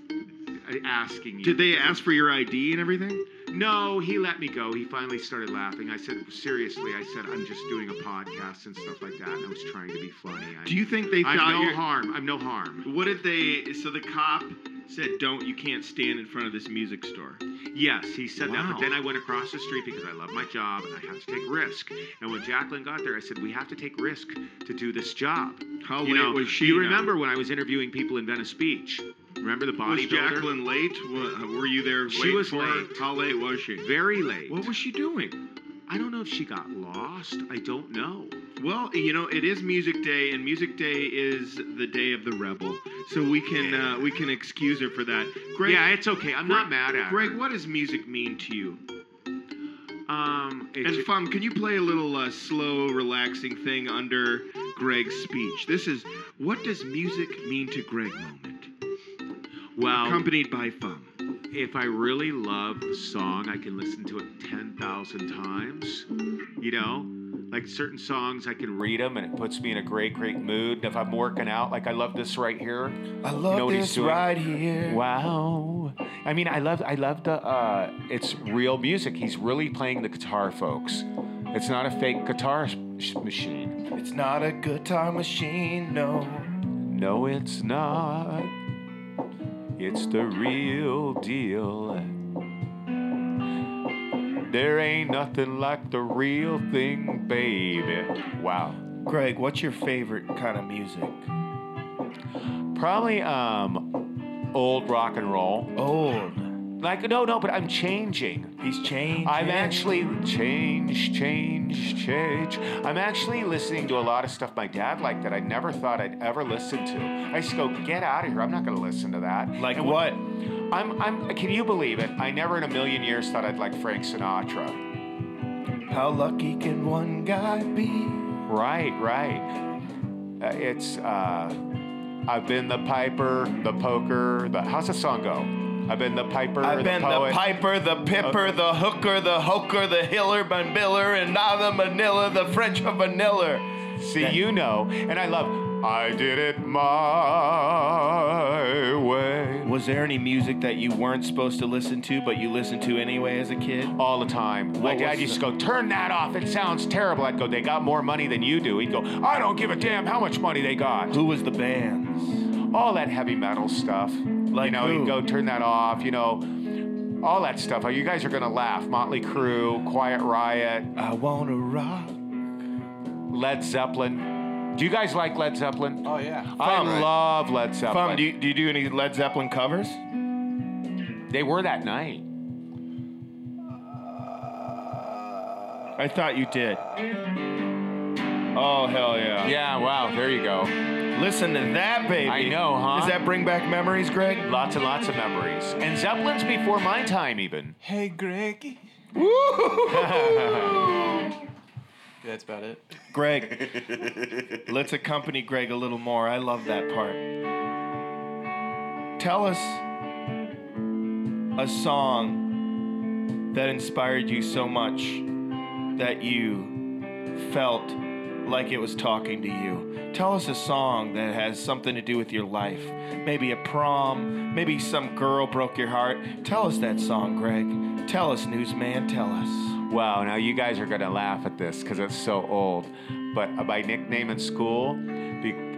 Speaker 12: asking you.
Speaker 6: Did they ask for your ID and everything?
Speaker 12: No, he let me go. He finally started laughing. I said, seriously, I said, I'm just doing a podcast and stuff like that. And I was trying to be funny. I,
Speaker 6: Do you think they
Speaker 12: I'm no
Speaker 6: you're-
Speaker 12: harm. I'm no harm.
Speaker 6: What did they? So the cop said, "Don't. You can't stand in front of this music store."
Speaker 12: Yes, he said that.
Speaker 6: Wow.
Speaker 12: But then I went across the street because I love my job and I have to take risk. And when Jacqueline got there, I said, we have to take risk to do this job.
Speaker 6: How
Speaker 12: you
Speaker 6: late
Speaker 12: know,
Speaker 6: was she
Speaker 12: You
Speaker 6: now?
Speaker 12: remember when I was interviewing people in Venice Beach? Remember the
Speaker 6: Was? Jacqueline late? Were you there?
Speaker 12: She was
Speaker 6: for her?
Speaker 12: late.
Speaker 6: How late was she?
Speaker 12: Very late.
Speaker 6: What was she doing?
Speaker 12: I don't know if she got lost. I don't know.
Speaker 6: Well, you know, it is Music Day, and Music Day is the day of the rebel, so we can uh, we can excuse her for that. Greg,
Speaker 12: Yeah, it's okay. I'm not mad at her.
Speaker 6: Greg, what does music mean to you?
Speaker 12: Um,
Speaker 6: And Fum, can you play a little uh, slow, relaxing thing under Greg's speech? This is what does music mean to Greg moment,
Speaker 12: well,
Speaker 6: accompanied by Fum.
Speaker 12: if I really love the song, I can listen to it 10,000 times. You know? Like certain songs, I can read them and it puts me in a great, great mood. And If I'm working out, like I love this right here.
Speaker 6: I
Speaker 12: You
Speaker 6: love
Speaker 12: know what
Speaker 6: this right here.
Speaker 12: Wow. I mean, I love, I love the, uh, it's real music. He's really playing the guitar, folks. It's not a fake guitar sh- machine.
Speaker 6: It's not a guitar machine, no.
Speaker 12: No, it's not. It's the real deal. There ain't nothing like the real thing, baby. Wow.
Speaker 6: Greg, what's your favorite kind of music?
Speaker 12: Probably um old rock and roll.
Speaker 6: Old.
Speaker 12: Like no, no, but I'm changing.
Speaker 6: He's changed.
Speaker 12: I'm actually change, change, change. I'm actually listening to a lot of stuff my dad liked that I never thought I'd ever listen to. I just go, get out of here. I'm not going to listen to that.
Speaker 6: Like
Speaker 12: And
Speaker 6: what?
Speaker 12: I'm, I'm. Can you believe it? I never in a million years thought I'd like Frank Sinatra.
Speaker 6: How lucky can one guy be?
Speaker 12: Right, right. Uh, it's. Uh, I've been the piper, the poker. The how's the song go? I've been the piper.
Speaker 6: I've been the, piper, the pipper, the hooker, the hoker, the hiller, and biller, and now the manila, the French of vanilla.
Speaker 12: See, you know, and I love. I did it my way.
Speaker 6: Was there any music that you weren't supposed to listen to, but you listened to anyway as a kid?
Speaker 12: All the time. My
Speaker 6: What
Speaker 12: dad
Speaker 6: was
Speaker 12: used to go, turn that off. It sounds terrible. I'd go, they got more money than you do. He'd go, I don't give a damn how much money they got.
Speaker 6: Who was the bands?
Speaker 12: All that heavy metal stuff.
Speaker 6: Like
Speaker 12: you know,
Speaker 6: who?
Speaker 12: he'd go, turn that off. You know, all that stuff. Oh, you guys are gonna laugh. Motley Crue, Quiet Riot,
Speaker 6: I wanna rock.
Speaker 12: Led Zeppelin. Do you guys like Led Zeppelin?
Speaker 13: Oh yeah.
Speaker 12: I
Speaker 6: Fum.
Speaker 12: love Led Zeppelin.
Speaker 6: Fum, do you, do you do any Led Zeppelin covers?
Speaker 12: they were that night.
Speaker 6: I thought you did. Oh hell yeah!
Speaker 12: Yeah, wow, there you go.
Speaker 6: Listen to that, baby.
Speaker 12: I know, huh?
Speaker 6: Does that bring back memories, Greg?
Speaker 12: Lots and lots of memories. And Zeppelin's before my time, even.
Speaker 13: Hey, Greg. [LAUGHS] That's about it.
Speaker 6: Greg, [LAUGHS] let's accompany Greg a little more. I love that part. Tell us a song that inspired you so much that you felt like it was talking to you. Tell us a song that has something to do with your life. Maybe a prom, maybe some girl broke your heart. Tell us that song, Greg. Tell us, newsman, tell us.
Speaker 12: Wow, now you guys are gonna laugh at this because it's so old. But uh, my nickname in school,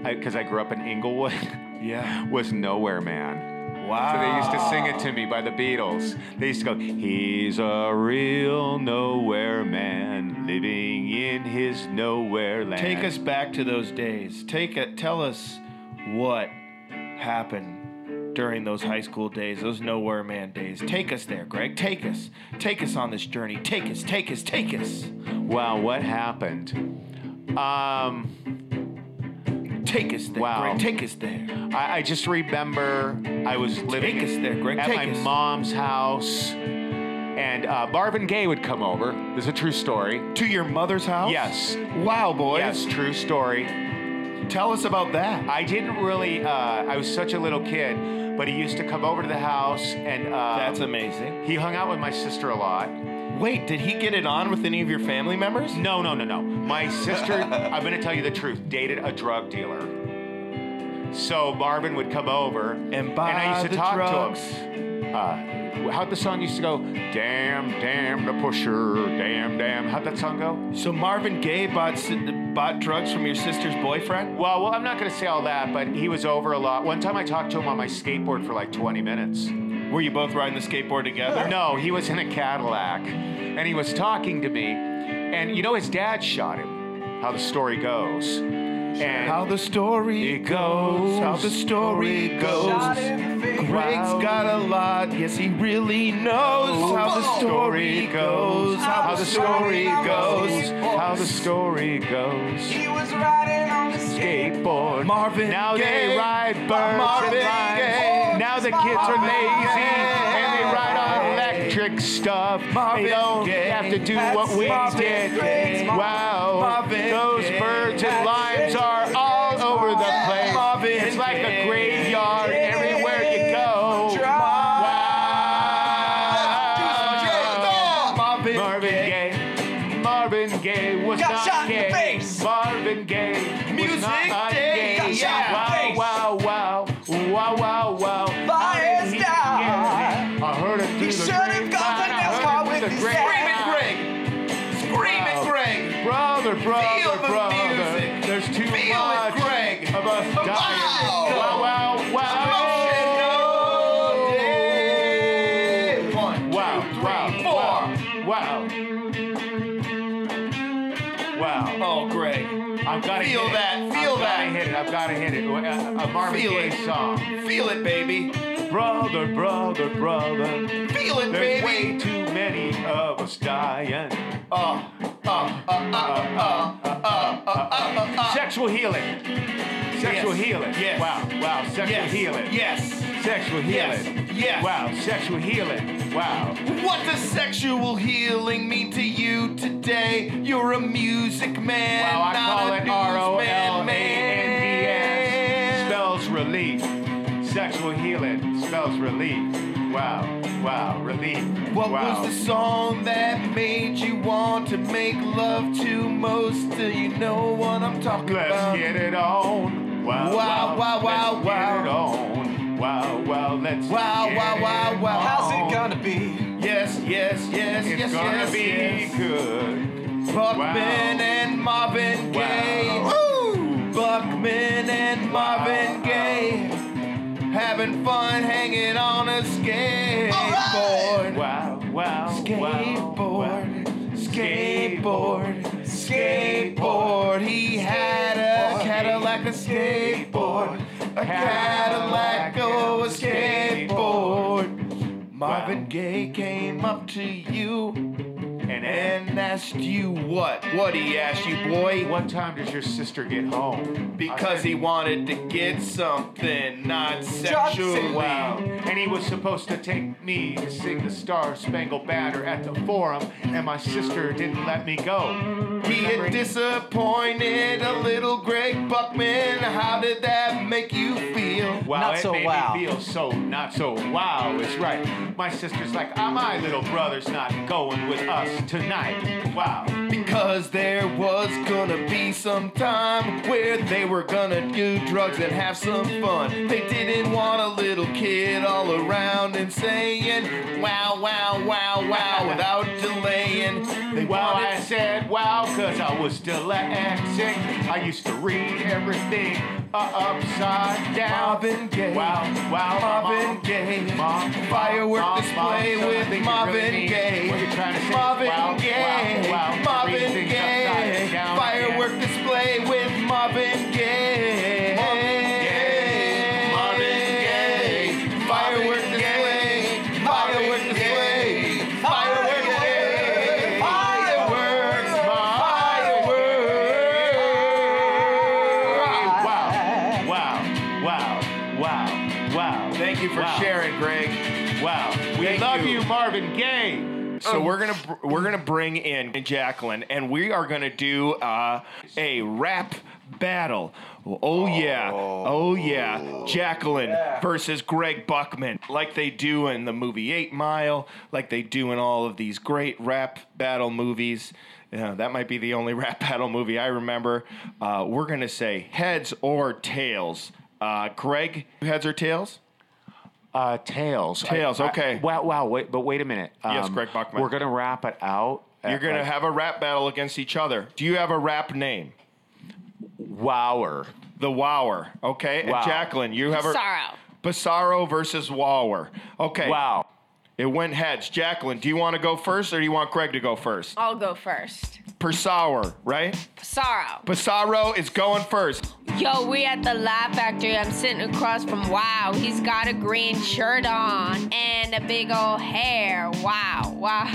Speaker 12: because I grew up in Inglewood, [LAUGHS]
Speaker 6: Yeah.
Speaker 12: was Nowhere Man.
Speaker 6: Wow.
Speaker 12: So they used to sing it to me by the Beatles. They used to go, He's a real nowhere man living in his nowhere land.
Speaker 6: Take us back to those days. Take it. Tell us what happened during those high school days, those nowhere man days. Take us there, Greg. Take us. Take us on this journey. Take us. Take us. Take us.
Speaker 12: Wow, what happened? Um,
Speaker 6: Take us there,
Speaker 12: Wow.
Speaker 6: Greg. Take us there.
Speaker 12: I, I just remember I was living
Speaker 6: Take us there, Greg.
Speaker 12: at
Speaker 6: Take
Speaker 12: my
Speaker 6: us.
Speaker 12: mom's house, and uh, Marvin Gaye would come over. This is a true story.
Speaker 6: To your mother's house?
Speaker 12: Yes.
Speaker 6: Wow, boys.
Speaker 12: Yes, true story.
Speaker 6: Tell us about that.
Speaker 12: I didn't really. Uh, I was such a little kid, but he used to come over to the house, and uh,
Speaker 6: That's amazing.
Speaker 12: he hung out with my sister a lot.
Speaker 6: Wait, did he get it on with any of your family members?
Speaker 12: No, no, no, no. My sister, [LAUGHS] I'm going to tell you the truth, dated a drug dealer. So Marvin would come over,
Speaker 6: And buy
Speaker 12: I used to
Speaker 6: the
Speaker 12: talk
Speaker 6: drugs.
Speaker 12: to him. Uh, how'd the song used to go? Damn, damn the pusher, damn, damn. How'd that song go?
Speaker 6: So Marvin Gaye bought bought drugs from your sister's boyfriend?
Speaker 12: Well, well, I'm not to say all that, but he was over a lot. One time I talked to him on my skateboard for like 20 minutes.
Speaker 6: Were you both riding the skateboard together?
Speaker 12: No, he was in a Cadillac, and he was talking to me, and you know his dad shot him. How the story goes. And
Speaker 6: How the story
Speaker 12: It
Speaker 6: goes, how the story goes.
Speaker 8: Shot in the face.
Speaker 6: Greg's got a lot, yes, he really knows how the story goes, how the story goes.
Speaker 12: How the story goes.
Speaker 8: He was riding on the.
Speaker 12: Skateboard.
Speaker 6: Marvin
Speaker 12: Now they ride birds
Speaker 6: Marvin
Speaker 12: and limes other kids are lazy and they ride on electric stuff. They don't have to do what we did. Wow, those birds and limes are Brother, brother,
Speaker 6: Feel the
Speaker 12: brother.
Speaker 6: music.
Speaker 12: There's too
Speaker 6: Feel
Speaker 12: much
Speaker 6: Greg.
Speaker 12: of us dying.
Speaker 6: Wow.
Speaker 12: Wow, wow, wow.
Speaker 6: Day. One,
Speaker 12: Wow,
Speaker 6: two, three,
Speaker 12: wow,
Speaker 6: four.
Speaker 12: wow. Wow.
Speaker 6: Oh, Greg.
Speaker 12: I've got to
Speaker 6: Feel
Speaker 12: hit
Speaker 6: that,
Speaker 12: It.
Speaker 6: feel
Speaker 12: I've
Speaker 6: that.
Speaker 12: Gotta hit it. I've got to hit it. A, a Marvin
Speaker 6: Feel
Speaker 12: Gaye
Speaker 6: it.
Speaker 12: song.
Speaker 6: Feel it, baby.
Speaker 12: Brother, brother, brother.
Speaker 6: Feel it,
Speaker 12: There's way too many of us dying.
Speaker 6: Uh,
Speaker 12: Sexual healing. Sexual healing.
Speaker 6: Yes.
Speaker 12: Wow. Wow. Sexual healing.
Speaker 6: Yes.
Speaker 12: Sexual healing.
Speaker 6: Yes.
Speaker 12: Wow. Sexual healing. Wow.
Speaker 6: What does sexual healing mean to you today? You're a music man.
Speaker 12: Wow. I call it R O L A N D S. Spells relief. Sexual healing spells relief. Wow. Wow. Relief.
Speaker 6: What
Speaker 12: wow.
Speaker 6: was the song that made you want to make love to most? Do you know what I'm talking about?
Speaker 12: Let's get it on. Wow,
Speaker 6: Wow, wow, wow,
Speaker 12: let's
Speaker 6: wow.
Speaker 12: Get it on. Wow, wow, let's
Speaker 6: Wow,
Speaker 12: get
Speaker 6: wow, wow,
Speaker 12: it
Speaker 6: wow.
Speaker 8: How's it gonna be?
Speaker 6: Yes, yes, yes,
Speaker 12: It's
Speaker 6: yes,
Speaker 12: gonna
Speaker 6: yes,
Speaker 12: be
Speaker 6: yes.
Speaker 12: good.
Speaker 6: Buckman
Speaker 12: Wow.
Speaker 6: and Marvin Gaye.
Speaker 12: Wow.
Speaker 6: Woo! Buckman and Marvin Gaye. Having fun hanging on a skateboard.
Speaker 12: Wow, wow,
Speaker 6: Skateboard,
Speaker 12: wow.
Speaker 6: skateboard, skateboard. He had a Cadillac, a skateboard, a Cadillac, oh, a skateboard. Marvin Gaye came up to you
Speaker 12: And,
Speaker 6: and asked you what? What he asked you, boy?
Speaker 12: what time does your sister get home?
Speaker 6: Because he wanted to get something, not sexually.
Speaker 12: Wow. And he was supposed to take me to sing the Star Spangled Banner at the forum, and my sister didn't let me go.
Speaker 6: He
Speaker 12: Remember?
Speaker 6: had disappointed a little Greg Buckman. How did that make you feel?
Speaker 12: Wow,
Speaker 13: Not
Speaker 12: it
Speaker 13: so
Speaker 12: made
Speaker 13: wow.
Speaker 12: me feel so not so wow. It's right. My sister's like, ah, my little brother's not going with us tonight. Wow.
Speaker 6: Because there was gonna be some time where they were gonna do drugs and have some fun. They didn't want a little kid all around and saying, wow, wow, wow, wow, without delaying. They
Speaker 12: Wow, I said wow, cause I was dyslexic. I used to read everything uh, upside down.
Speaker 6: Marvin Gaye.
Speaker 12: Wow, wow,
Speaker 6: Marvin. Gaye.
Speaker 12: Mom,
Speaker 6: Firework
Speaker 12: Mom,
Speaker 6: display
Speaker 12: Mom,
Speaker 6: with Marvin
Speaker 12: really.
Speaker 6: Gaye.
Speaker 12: What trying to?
Speaker 6: Marvin
Speaker 12: wow,
Speaker 6: Gaye.
Speaker 12: Wow, wow,
Speaker 6: Marvin
Speaker 12: read things
Speaker 6: Gaye. We're gonna we're gonna bring in Jacqueline, and we are gonna do uh, a rap battle. Oh yeah, oh yeah, Jacqueline versus Greg Buckman, like they do in the movie Eight Mile, like they do in all of these great rap battle movies. Yeah, that might be the only [LAUGHS] rap battle movie I remember. Uh, we're gonna say heads or tails. Uh, Greg, heads or tails?
Speaker 12: Uh, tails.
Speaker 6: Tails,
Speaker 12: I- I-
Speaker 6: okay.
Speaker 12: wow, wow. Wait, but wait a minute.
Speaker 6: Yes,
Speaker 12: Um,
Speaker 6: Greg Buckman.
Speaker 12: We're gonna wrap it out.
Speaker 6: You're gonna
Speaker 12: like,
Speaker 6: have a rap battle against each other. Do you have a rap name?
Speaker 12: Wower.
Speaker 6: The Wower. Okay.
Speaker 12: Wow.
Speaker 6: And Jacqueline, you have a
Speaker 16: Sorrow.
Speaker 6: Basaro versus Wower. Okay.
Speaker 12: Wow.
Speaker 6: It went heads. Jacqueline, do you want to go first or do you want Greg to go first?
Speaker 16: I'll go first.
Speaker 6: Persauer, right?
Speaker 16: Sorrow.
Speaker 6: Basaro is going first.
Speaker 16: Yo, we at the Laugh Factory. I'm sitting across from Wow. He's got a green shirt on and a big old hair. Wow, wow.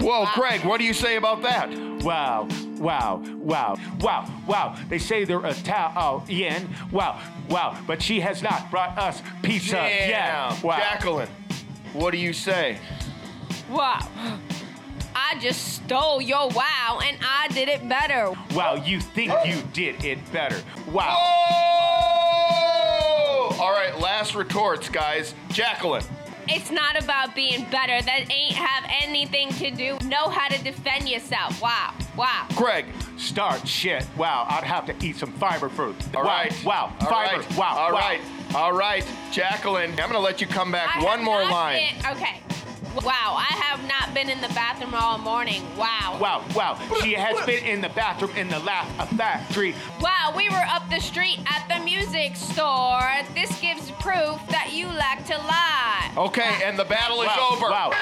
Speaker 6: Whoa, Craig, what do you say about that?
Speaker 12: Wow, wow, wow, wow, wow. They say they're a Italian. Wow, wow. But she has not brought us pizza
Speaker 6: Damn.
Speaker 12: yet. Wow.
Speaker 6: Jacqueline, what do you say?
Speaker 16: Wow. I just stole your wow and I did it better.
Speaker 12: Wow, you think you did it better. Wow.
Speaker 6: Oh! All right, last retorts, guys. Jacqueline.
Speaker 16: It's not about being better. That ain't have anything to do. Know how to defend yourself. Wow, wow.
Speaker 6: Greg.
Speaker 12: Start shit. Wow, I'd have to eat some fiber fruit.
Speaker 6: All
Speaker 12: wow,
Speaker 6: right.
Speaker 12: Wow,
Speaker 6: All
Speaker 12: fiber.
Speaker 6: right.
Speaker 12: Wow,
Speaker 6: All
Speaker 12: wow.
Speaker 6: right. All right. Jacqueline, I'm going to let you come back
Speaker 16: I
Speaker 6: one
Speaker 16: have
Speaker 6: more
Speaker 16: not
Speaker 6: line.
Speaker 16: been- okay. Wow, I have not been in the bathroom all morning. Wow.
Speaker 12: Wow, wow. She has been in the bathroom in the Laugh Factory.
Speaker 16: Wow, we were up the street at the music store. This gives proof that you lack to lie.
Speaker 6: Okay, and the battle is
Speaker 12: Wow,
Speaker 6: over.
Speaker 12: Wow.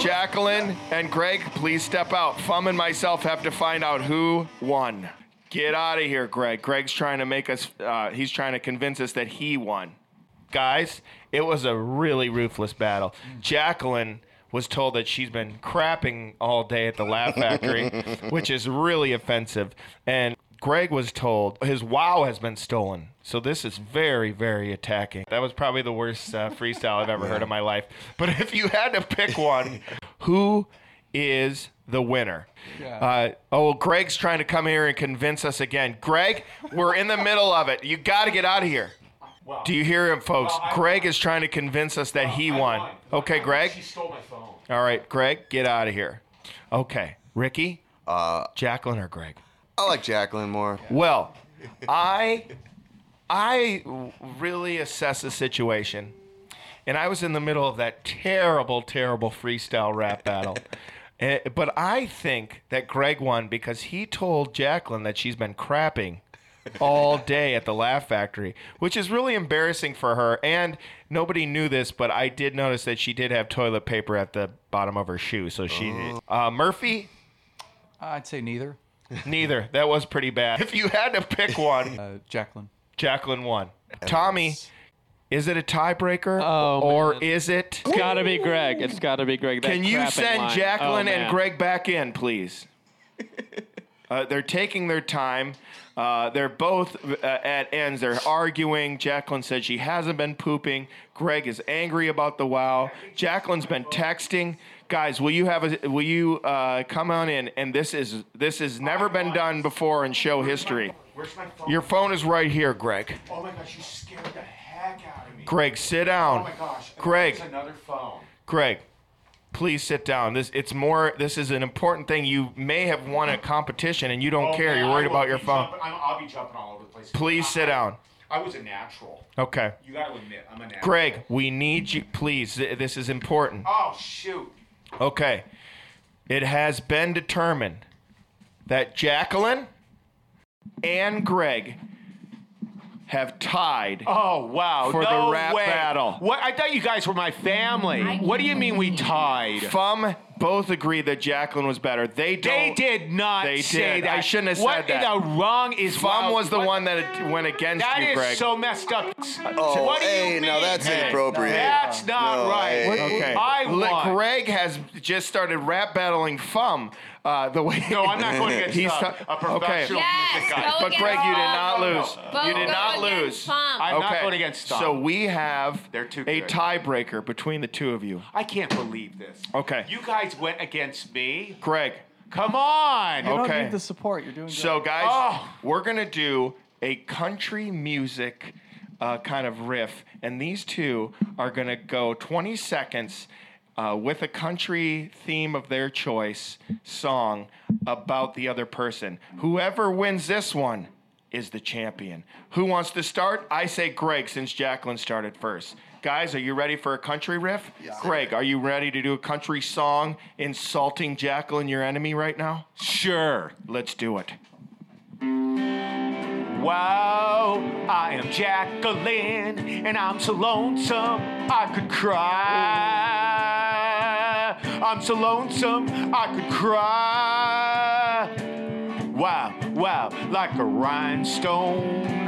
Speaker 6: Jacqueline and Greg, please step out. Fum and myself have to find out who won. Get out of here, Greg. Greg's trying to make us, uh, he's trying to convince us that he won. Guys, it was a really ruthless battle. Jacqueline was told that she's been crapping all day at the Laugh Factory, [LAUGHS] which is really offensive. And Greg was told his wow has been stolen. So this is very, very attacking. That was probably the worst uh, [LAUGHS] freestyle I've ever heard in my life. But if you had to pick one, [LAUGHS] who is the winner? Uh, oh, Greg's trying to come here and convince us again. Greg, we're in the middle of it. You got to get out of here. Do you hear him, folks? Greg is trying to convince us that he won. Okay, Greg.
Speaker 12: She stole my phone.
Speaker 6: All right, Greg, get out of here. Okay, Ricky,
Speaker 14: Uh,
Speaker 6: Jacqueline, or Greg?
Speaker 14: I like Jacqueline more.
Speaker 6: Well, I I really assess the situation, and I was in the middle of that terrible, terrible freestyle rap battle. Eh, but I think that Greg won because he told Jacqueline that she's been crapping all day at the Laugh Factory, which is really embarrassing for her. And nobody knew this, but I did notice that she did have toilet paper at the bottom of her shoe. So she, uh, Murphy,
Speaker 13: I'd say neither.
Speaker 6: neither. That was pretty bad. If you had to pick one,
Speaker 13: Uh, Jacqueline.
Speaker 6: Jacqueline won. Tommy, is it a tiebreaker
Speaker 3: Oh,
Speaker 6: or
Speaker 3: man.
Speaker 6: is it?
Speaker 3: It's gotta be Greg. It's gotta be Greg. That
Speaker 6: Can you
Speaker 3: crapping
Speaker 6: send
Speaker 3: line.
Speaker 6: Jacqueline
Speaker 3: Oh,
Speaker 6: and. Greg back in, please? [LAUGHS] Uh, they're taking their time. Uh, they're both uh, at ends. They're arguing. Jacqueline said she hasn't been pooping. Greg is angry about the wow. Jacqueline's been texting. Guys, will you have a? Will you uh, come on in? And this is this has never been done before in show history.
Speaker 12: Where's my phone?
Speaker 6: Your phone is right here, Greg.
Speaker 12: Oh my gosh, you scared the heck out of me.
Speaker 6: Greg, sit down.
Speaker 12: Oh my gosh.
Speaker 6: Greg,
Speaker 12: another phone.
Speaker 6: Greg, please sit down. This it's more. This is an important thing. You may have won a competition and you don't
Speaker 12: Oh,
Speaker 6: care.
Speaker 12: man,
Speaker 6: You're
Speaker 12: I
Speaker 6: worried
Speaker 12: will
Speaker 6: about your
Speaker 12: be
Speaker 6: phone.
Speaker 12: jumping- I'm, I'll be jumping all over the place.
Speaker 6: Please
Speaker 12: I-
Speaker 6: sit down.
Speaker 12: I was a natural.
Speaker 6: Okay.
Speaker 12: You got to admit, I'm a natural.
Speaker 6: Greg, we need you. Please, th- this is important.
Speaker 12: Oh shoot.
Speaker 6: Okay. It has been determined that Jacqueline and Greg have tied.
Speaker 12: Oh wow!
Speaker 6: For
Speaker 12: no
Speaker 6: the rap
Speaker 12: way.
Speaker 6: battle.
Speaker 12: What? I thought you guys were my family. What do you mean we tied?
Speaker 6: Fum both agreed that Jacqueline was better. They
Speaker 12: They
Speaker 6: don't.
Speaker 12: did not
Speaker 6: They
Speaker 12: say
Speaker 6: did.
Speaker 12: that.
Speaker 6: I shouldn't have
Speaker 12: what
Speaker 6: said that.
Speaker 12: What in the wrong is
Speaker 6: Fum
Speaker 12: wow,
Speaker 6: was the
Speaker 12: what-
Speaker 6: one that went against
Speaker 12: That
Speaker 6: you,
Speaker 12: is
Speaker 6: Greg.
Speaker 12: so messed up.
Speaker 14: Oh,
Speaker 12: what do
Speaker 14: hey,
Speaker 12: you mean?
Speaker 14: now that's
Speaker 6: Hey,
Speaker 14: inappropriate.
Speaker 12: That's not
Speaker 14: No,
Speaker 12: right.
Speaker 14: hey.
Speaker 6: Okay.
Speaker 12: I
Speaker 6: Le-
Speaker 12: won.
Speaker 6: Greg has just started rap battling Fum. Uh, the way
Speaker 12: No, I'm not going against,
Speaker 6: he's
Speaker 12: uh,
Speaker 6: ta-
Speaker 12: a professional
Speaker 16: Yes,
Speaker 12: music guy.
Speaker 6: But Greg, you did
Speaker 16: Pump.
Speaker 6: not
Speaker 12: no, no.
Speaker 6: lose. You did not lose.
Speaker 16: Pump.
Speaker 12: I'm not going against Stomp.
Speaker 6: So we have
Speaker 12: They're too
Speaker 6: a tiebreaker between the two of you.
Speaker 12: I can't believe this.
Speaker 6: Okay.
Speaker 12: You guys went against me.
Speaker 6: Greg.
Speaker 12: Come on.
Speaker 13: You don't need the support. You're doing
Speaker 6: So,
Speaker 13: good.
Speaker 6: guys,
Speaker 12: Oh.
Speaker 6: we're gonna do a country music uh, kind of riff, and these two are gonna go 20 seconds uh, with a country theme of their choice song about the other person. Whoever wins this one is the champion. Who wants to start? I say Greg, since Jacqueline started first. Guys, are you ready for a country riff? Greg, are you ready to do a country song insulting Jacqueline, your enemy, right now?
Speaker 12: Sure.
Speaker 6: Let's do it.
Speaker 12: Wow, I am Jacqueline, and I'm so lonesome I could cry. I'm so lonesome I could cry. Wow, wow, like a rhinestone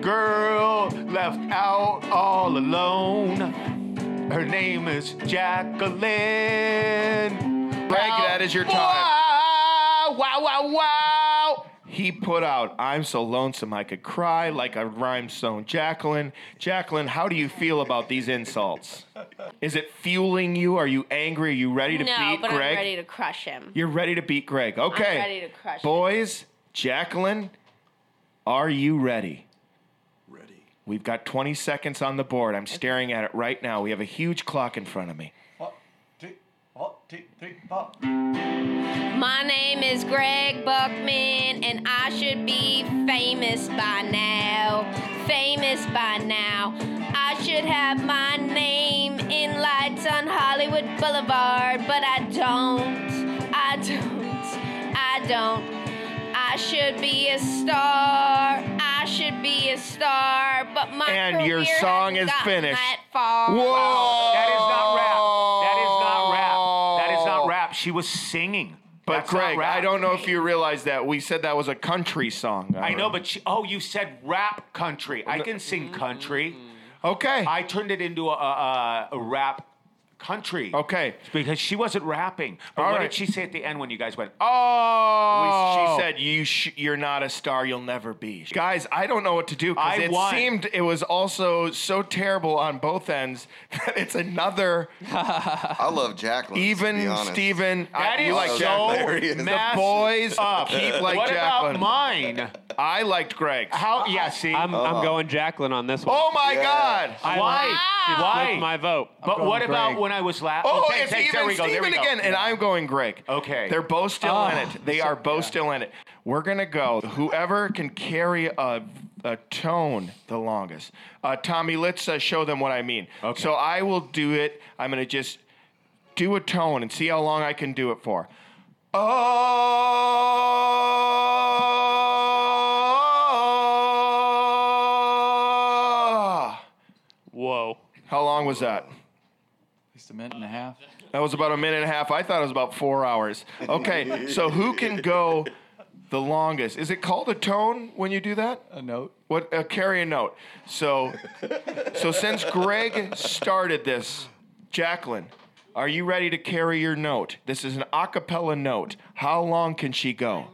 Speaker 12: girl left out all alone. Her name is Jacqueline.
Speaker 6: Greg, that is your time.
Speaker 12: Wow, wow, wow, wow.
Speaker 6: He put out I'm so lonesome I could cry like a rhinestone. Jacqueline, Jacqueline, how do you feel about these insults? Is it fueling you? Are you angry? Are you ready to
Speaker 16: no,
Speaker 6: beat
Speaker 16: but
Speaker 6: Greg?
Speaker 16: I'm ready to crush him.
Speaker 6: You're ready to beat Greg. Okay.
Speaker 16: I'm ready to crush him.
Speaker 6: Boys, Jacqueline, are you ready? Ready. We've got 20 seconds on the board. I'm staring at it right now. We have a huge clock in front of me.
Speaker 13: One, two, one, two, three, four.
Speaker 16: My name is Greg Buckman, and I should be famous by now. Famous by now. I should have my name in lights on Hollywood Boulevard, but I don't. I don't. I don't. I should be a star. I should be a star, but my
Speaker 6: And your song
Speaker 16: hasn't
Speaker 6: is finished.
Speaker 16: That far.
Speaker 6: Whoa!
Speaker 12: That is not rap. That is not rap. That is not rap. She was singing.
Speaker 6: But
Speaker 12: That's
Speaker 6: Greg. I don't know if you realize that we said that was a country song.
Speaker 12: I know, but she, oh, you said rap country. I can sing country. Mm-hmm.
Speaker 6: Okay.
Speaker 12: I turned it into a, a, a rap country.
Speaker 6: Okay.
Speaker 12: Because she wasn't rapping. But
Speaker 6: All
Speaker 12: what
Speaker 6: right.
Speaker 12: did she say at the end when you guys went, oh?
Speaker 6: She oh. said, "You, sh- you're not a star. You'll never be." Guys, I don't know what to do because
Speaker 12: I
Speaker 6: it
Speaker 12: won.
Speaker 6: seemed it was also so terrible on both ends [LAUGHS] that it's another
Speaker 14: I love Jacqueline.
Speaker 6: even
Speaker 14: honest.
Speaker 6: Steven.
Speaker 12: That
Speaker 6: I,
Speaker 12: is
Speaker 6: you like
Speaker 12: so
Speaker 6: Jacqueline. The
Speaker 12: messed
Speaker 6: boys
Speaker 12: up.
Speaker 6: keep like
Speaker 12: what
Speaker 6: Jacqueline.
Speaker 12: about mine?
Speaker 6: I liked Greg.
Speaker 12: How? Yeah, see.
Speaker 3: I'm, I'm going Jacqueline on this one.
Speaker 6: Oh my
Speaker 14: Yeah.
Speaker 6: God!
Speaker 3: I
Speaker 12: Why?
Speaker 3: She's
Speaker 12: Why?
Speaker 3: with my vote.
Speaker 12: but
Speaker 13: going
Speaker 12: what about when I was laughing?
Speaker 6: Oh,
Speaker 12: okay,
Speaker 6: it's
Speaker 12: thanks.
Speaker 6: even
Speaker 12: there we go. There
Speaker 6: Steven
Speaker 12: we go.
Speaker 6: again, and I'm going Greg.
Speaker 12: Okay.
Speaker 6: They're both still
Speaker 12: Oh,
Speaker 6: in it. They are both still in it. We're gonna go. Whoever can carry a, a tone the longest. Uh, Tommy, let's uh, show them what I mean.
Speaker 12: Okay.
Speaker 6: So I will do it. I'm gonna just do a tone and see how long I can do it for. Oh. How long was that?
Speaker 13: At least a minute and a half.
Speaker 6: That was about a minute and a half. I thought it was about four hours. Okay, so who can go the longest? Is it called a tone when you do that?
Speaker 13: A note.
Speaker 6: What? Uh, carry a note. So, so since Greg started this, Jacqueline, are you ready to carry your note? This is an a cappella note. How long can she go?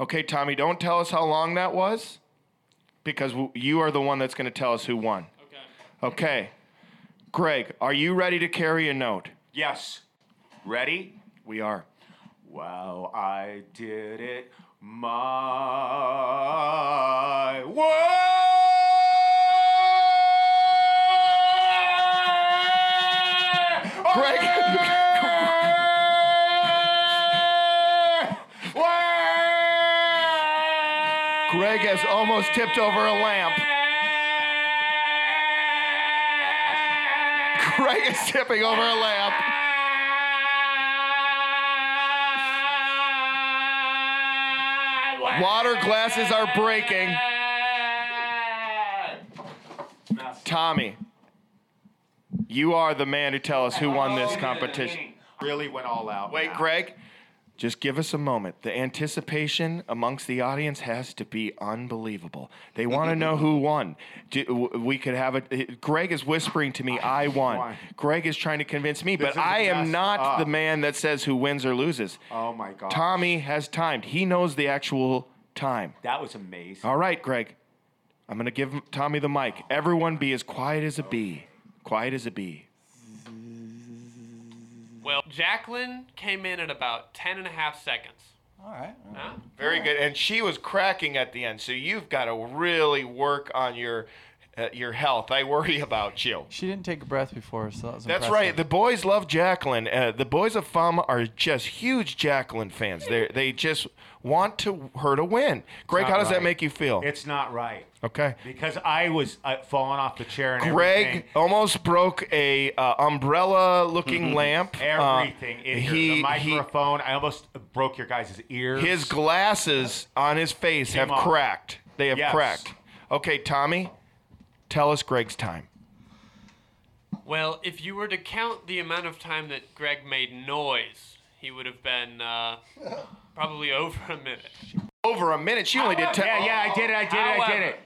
Speaker 6: Okay, Tommy, don't tell us how long that was, because you are the one that's going to tell us who won. Okay. Okay. Greg, are you ready to carry a note?
Speaker 12: Yes. Ready?
Speaker 6: We are.
Speaker 12: Well, I did it my way.
Speaker 6: Greg. Greg has almost tipped over a lamp. [LAUGHS] Greg is tipping over a lamp. Water glasses are breaking. Tommy, you are the man to tell us who won this competition.
Speaker 12: Really went all out.
Speaker 6: Wait. Greg, Just give us a moment. The anticipation amongst the audience has to be unbelievable. They want to know who won. Do, we could have it. Greg is whispering to me, [LAUGHS] "I won." Greg is trying to convince me,
Speaker 12: This
Speaker 6: but
Speaker 12: is
Speaker 6: I am not
Speaker 12: up.
Speaker 6: the man that says who wins or loses.
Speaker 12: Oh my god.
Speaker 6: Tommy has timed. He knows the actual time.
Speaker 12: That was amazing.
Speaker 6: All right, Greg. I'm going to give Tommy the mic. Everyone be as quiet as a bee. Quiet as a bee.
Speaker 17: Well, Jacqueline came in at about 10 and a half seconds.
Speaker 13: All right.
Speaker 17: Huh?
Speaker 6: Very good. And she was cracking at the end, so you've got to really work on your uh, your health. I worry about you.
Speaker 13: She didn't take a breath before, so that was
Speaker 6: That's
Speaker 13: impressive.
Speaker 6: right. The boys love Jacqueline. Uh, the boys of FUM are just huge Jacqueline fans. They they just want to her to win. Greg, how does that make you feel?
Speaker 12: It's not right.
Speaker 6: Okay.
Speaker 12: Because I was uh, falling off the chair and
Speaker 6: Greg
Speaker 12: everything.
Speaker 6: almost broke a uh, umbrella-looking lamp. Uh,
Speaker 12: Everything in here.
Speaker 6: he-
Speaker 12: the
Speaker 6: he-
Speaker 12: microphone. I almost broke your guys' ears.
Speaker 6: His glasses on his face
Speaker 12: Came
Speaker 6: have
Speaker 12: off.
Speaker 6: cracked. They have
Speaker 12: Yes.
Speaker 6: cracked. Okay, Tommy, tell us Greg's time.
Speaker 17: Well, if you were to count the amount of time that Greg made noise, he would have been uh, [LAUGHS] probably over a minute.
Speaker 6: Over a minute. She only did ten.
Speaker 12: Yeah, yeah, I did it. I did it. I did it.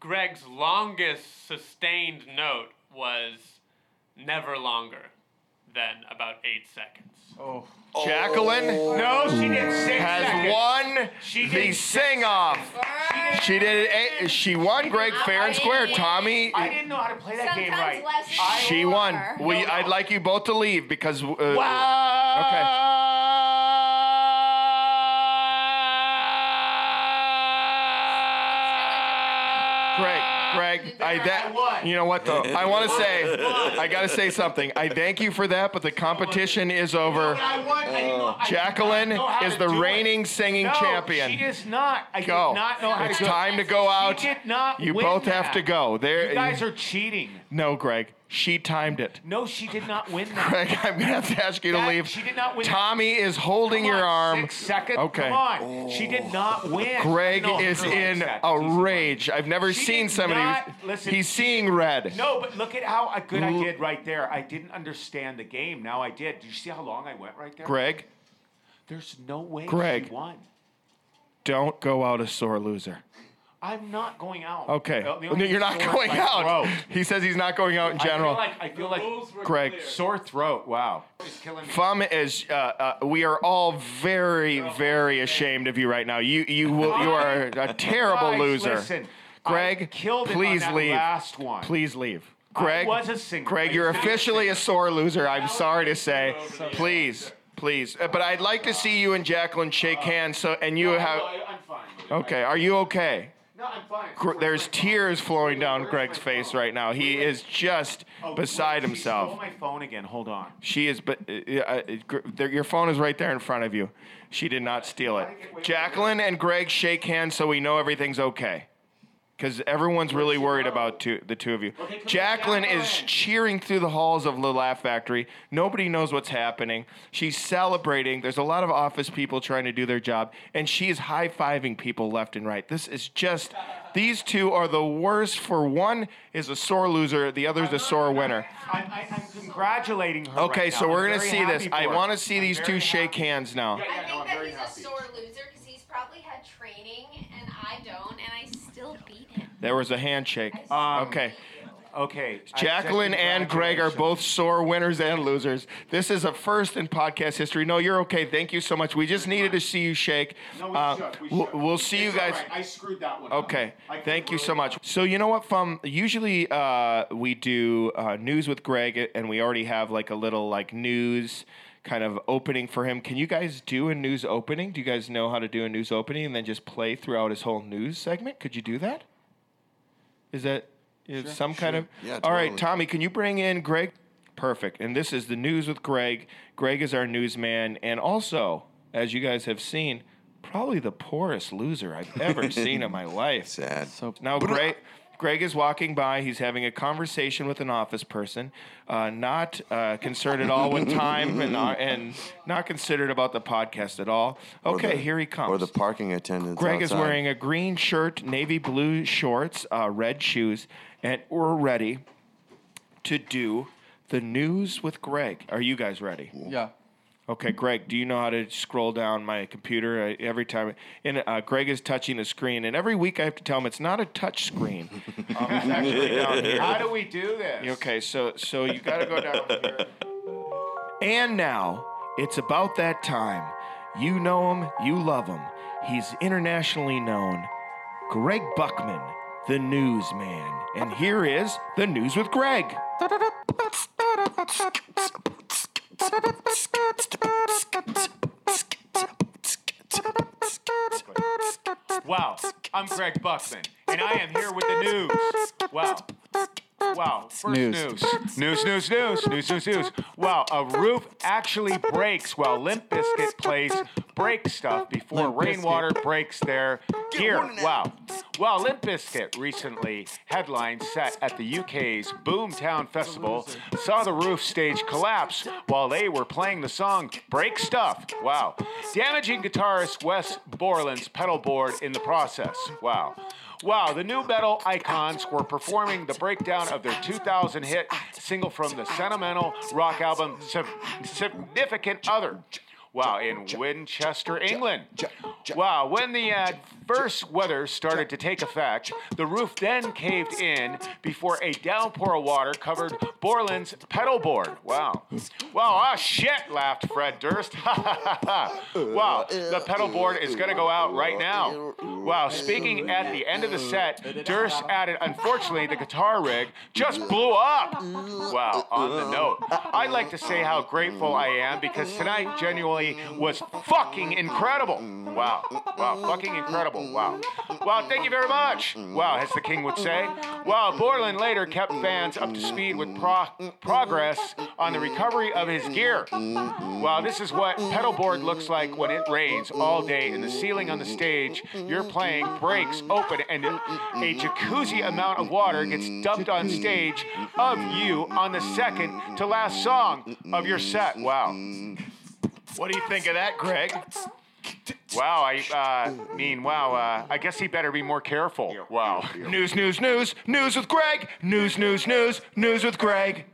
Speaker 17: Greg's longest sustained note was never longer than about eight seconds.
Speaker 13: Oh.
Speaker 6: Jacqueline
Speaker 12: No, she did six
Speaker 6: has
Speaker 12: seconds.
Speaker 6: won
Speaker 12: She
Speaker 6: the
Speaker 12: did
Speaker 6: sing off. She did it. eight- She won Greg fair and square. Tommy,
Speaker 12: I didn't know how to play that game right.
Speaker 6: she won. We, I'd like you both to leave because. Uh,
Speaker 12: Wow.
Speaker 6: Okay. Greg, Greg, I that you know what though? I want to say, I got to say something. I thank you for that, but the competition is over.
Speaker 12: I won. I didn't know- I did
Speaker 6: Jacqueline
Speaker 12: not know how
Speaker 6: is
Speaker 12: to
Speaker 6: the
Speaker 12: do it.
Speaker 6: reigning singing
Speaker 12: No,
Speaker 6: champion.
Speaker 12: She is not. I
Speaker 6: Go.
Speaker 12: did not know how
Speaker 6: It's
Speaker 12: to do it.
Speaker 6: time to go out.
Speaker 12: She did not
Speaker 6: You
Speaker 12: win
Speaker 6: both
Speaker 12: that.
Speaker 6: have to go. There.
Speaker 12: You guys are cheating.
Speaker 6: No, Greg. She timed it.
Speaker 12: No, she did not win that.
Speaker 6: Greg, I'm gonna have to ask you to leave.
Speaker 12: She did not win.
Speaker 6: Tommy is holding
Speaker 12: Come
Speaker 6: your
Speaker 12: on,
Speaker 6: arm.
Speaker 12: Six seconds.
Speaker 6: Okay.
Speaker 12: Come on. She did not win.
Speaker 6: Greg
Speaker 12: No,
Speaker 6: is
Speaker 12: relax
Speaker 6: in
Speaker 12: that.
Speaker 6: a rage. I've never
Speaker 12: She
Speaker 6: seen
Speaker 12: did
Speaker 6: somebody.
Speaker 12: not- listen,
Speaker 6: he's seeing red.
Speaker 12: No, but look at how good I
Speaker 6: mm-hmm.
Speaker 12: did right there. I didn't understand the game. Now I did. Did you see how long I went right there?
Speaker 6: Greg,
Speaker 12: There's no way
Speaker 6: Greg.
Speaker 12: she won.
Speaker 6: don't go out a sore loser.
Speaker 12: I'm not going out.
Speaker 6: Okay.
Speaker 12: The- the only
Speaker 6: You're not
Speaker 12: sore
Speaker 6: going
Speaker 12: my
Speaker 6: out.
Speaker 12: throat.
Speaker 6: He says he's not going out in general.
Speaker 12: I feel
Speaker 6: general.
Speaker 12: like I feel like
Speaker 6: Greg.
Speaker 12: sore throat. Wow. It's killing me.
Speaker 6: Fum is. Uh, uh, we are all very, very ashamed of you right now. You, you, will, you are a terrible
Speaker 12: Guys,
Speaker 6: loser.
Speaker 12: listen, I
Speaker 6: Greg,
Speaker 12: killed him on
Speaker 6: please
Speaker 12: that
Speaker 6: leave.
Speaker 12: last one.
Speaker 6: Please leave.
Speaker 12: I
Speaker 6: Greg,
Speaker 12: was a singer.
Speaker 6: Greg, you're officially a sore loser. I'm sorry to say. Please, please. Uh, But I'd like to see you and Jacqueline shake hands. So, and you have.
Speaker 12: I'm fine.
Speaker 6: Okay, are you okay?
Speaker 12: No, I'm fine.
Speaker 6: Gr- There's tears flowing down Greg's face right now. He is just beside
Speaker 12: She
Speaker 6: himself.
Speaker 12: stole my phone again. Hold on.
Speaker 6: She is, but uh, uh, your phone is right there in front of you. She did not steal it. Jacqueline and Greg shake hands so we know everything's okay. Because everyone's really worried about two, the two of you. Jacqueline is cheering through the halls of the Laugh Factory. Nobody knows what's happening. She's celebrating. There's a lot of office people trying to do their job, and she's high fiving people left and right. This is just, these two are the worst. For one is a sore loser, the other is a sore winner.
Speaker 12: I'm, I, I'm congratulating her.
Speaker 6: Okay,
Speaker 12: right
Speaker 6: so
Speaker 12: now.
Speaker 6: we're gonna see this. I want to see
Speaker 12: I'm
Speaker 6: these
Speaker 12: very
Speaker 6: two shake hands now.
Speaker 16: I think that he's a sore loser because he's probably had training and I don't, and I still beat him.
Speaker 6: There was a handshake.
Speaker 12: Um,
Speaker 6: okay.
Speaker 12: Okay.
Speaker 6: Jacqueline and Greg are both sore winners and losers. This is a first in podcast history. No, you're okay. Thank you so much. We just needed to see you shake.
Speaker 12: No, we
Speaker 6: Uh,
Speaker 12: should. We
Speaker 6: we'll, we'll see you
Speaker 12: It's all
Speaker 6: guys.
Speaker 12: right. I screwed that one.
Speaker 6: Okay. Thank you so much. So you know what, Fum? Usually uh, we do uh, news with Greg, and we already have like a little like news kind of opening for him. Can you guys do a news opening? Do you guys know how to do a news opening and then just play throughout his whole news segment? Could you do that? Is that is
Speaker 14: Sure,
Speaker 6: some kind of?
Speaker 14: Yeah,
Speaker 6: All right. Tommy, can you bring in Greg? Perfect. And this is the news with Greg. Greg is our newsman, and also, as you guys have seen, probably the poorest loser I've ever [LAUGHS] seen in my life.
Speaker 14: Sad.
Speaker 13: So
Speaker 6: Now, uh, Greg, Greg is walking by. He's having a conversation with an office person, uh, not uh, concerned at all with time and, uh, and not considered about the podcast at all. Okay,
Speaker 14: the-
Speaker 6: here he comes.
Speaker 14: Or the parking attendants.
Speaker 6: Greg is wearing a green shirt, navy blue shorts, uh, red shoes, and we're ready to do the news with Greg. Are you guys ready?
Speaker 13: Yeah.
Speaker 6: Okay, Greg, do you know how to scroll down my computer I, every time? And uh, Greg is touching the screen, and every week I have to tell him it's not a touch screen. [LAUGHS] Um, it's actually down [LAUGHS] here.
Speaker 12: How do we do this?
Speaker 6: Okay, so so you got to go down here. And now it's about that time. You know him, you love him. He's internationally known. Greg Buckman, the newsman. And here is the news with Greg.
Speaker 12: I'm Greg Buckman, and I am here with the news. Wow. Wow, first
Speaker 13: News.
Speaker 12: news. News, news, news, news, news, news. Wow, a roof actually breaks while Limp Bizkit plays break stuff before
Speaker 13: Limp Bizkit.
Speaker 12: rainwater breaks their gear. Wow. Well, Limp Bizkit recently headline set at the UK's Boomtown Festival saw the roof stage collapse while they were playing the song Break Stuff. Wow. Damaging guitarist Wes Borland's pedal board in the process. Wow. Wow, the nu metal icons were performing the breakdown of their 2000 hit single from the sentimental rock album Significant Other. Wow, in Winchester, England. Wow, when the adverse weather started to take effect, the roof then caved in before a downpour of water covered Borland's pedal board. Wow. Wow, ah, shit, laughed Fred Durst. [LAUGHS] Wow, the pedal board is going to go out right now. Wow, speaking at the end of the set, Durst added, unfortunately, the guitar rig just blew up. Wow, on the note, I'd like to say how grateful I am because tonight genuinely was fucking incredible. Wow, wow, fucking incredible. Wow. Wow, thank you very much. Wow, as the king would say. Wow, Borland later kept fans up to speed with pro- progress on the recovery of his gear. Wow, this is what pedal board looks like when it rains all day and the ceiling on the stage you're playing breaks open and a jacuzzi amount of water gets dumped on stage of you on the second to last song of your set. Wow.
Speaker 6: What do you think of that, Greg?
Speaker 12: Wow, I uh, mean, wow, uh, I guess he better be more careful. Wow.
Speaker 6: News, news, news, news with Greg. News, news, news, news with Greg.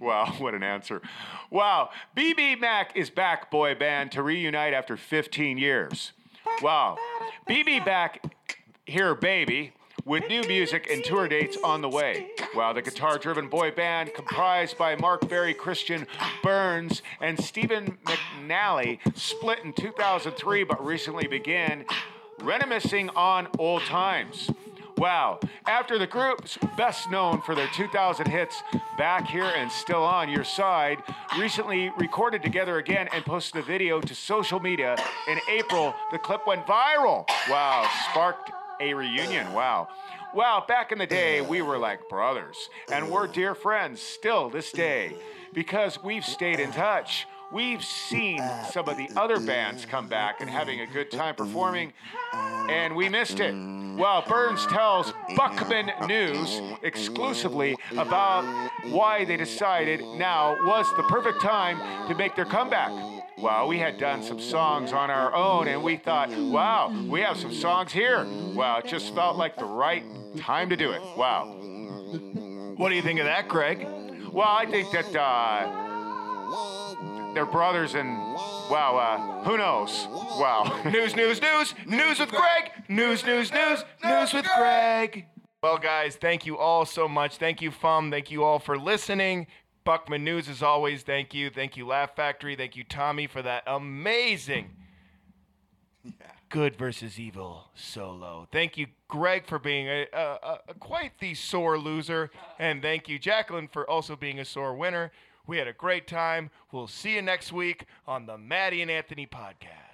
Speaker 12: Wow, what an answer. Wow, BBMak is back, boy band, to reunite after 15 years. Wow, BB back here, baby, with new music and tour dates on the way. While the guitar driven boy band comprised by Mark Barry, Christian Burns, and Stephen McNally split in 2003 but recently began reminiscing on old times. Wow. After the group's best known for their 2000 hits, Back Here and Still On Your Side, recently recorded together again and posted a video to social media in April, the clip went viral. Wow. Sparked a reunion. Wow. Wow, back in the day, we were like brothers, and we're dear friends still this day because we've stayed in touch. We've seen some of the other bands come back and having a good time performing, and we missed it. Well, Burns tells Buckman News exclusively about why they decided now was the perfect time to make their comeback. Well, we had done some songs on our own, and we thought, wow, we have some songs here. Wow, it just felt like the right time to do it. Wow.
Speaker 6: What do you think of that, Greg?
Speaker 12: Well, I think that uh, they're brothers, and wow, uh, who knows? Wow. [LAUGHS]
Speaker 6: news, news, news, news with Greg. News, news, news, news with Greg. Well, guys, thank you all so much. Thank you, Fum. Thank you all for listening. Buckman News, as always, thank you. Thank you, Laugh Factory. Thank you, Tommy, for that amazing yeah. good versus evil solo. Thank you, Greg, for being a, a, a, a quite the sore loser. And thank you, Jacqueline, for also being a sore winner. We had a great time. We'll see you next week on the Maddie and Anthony podcast.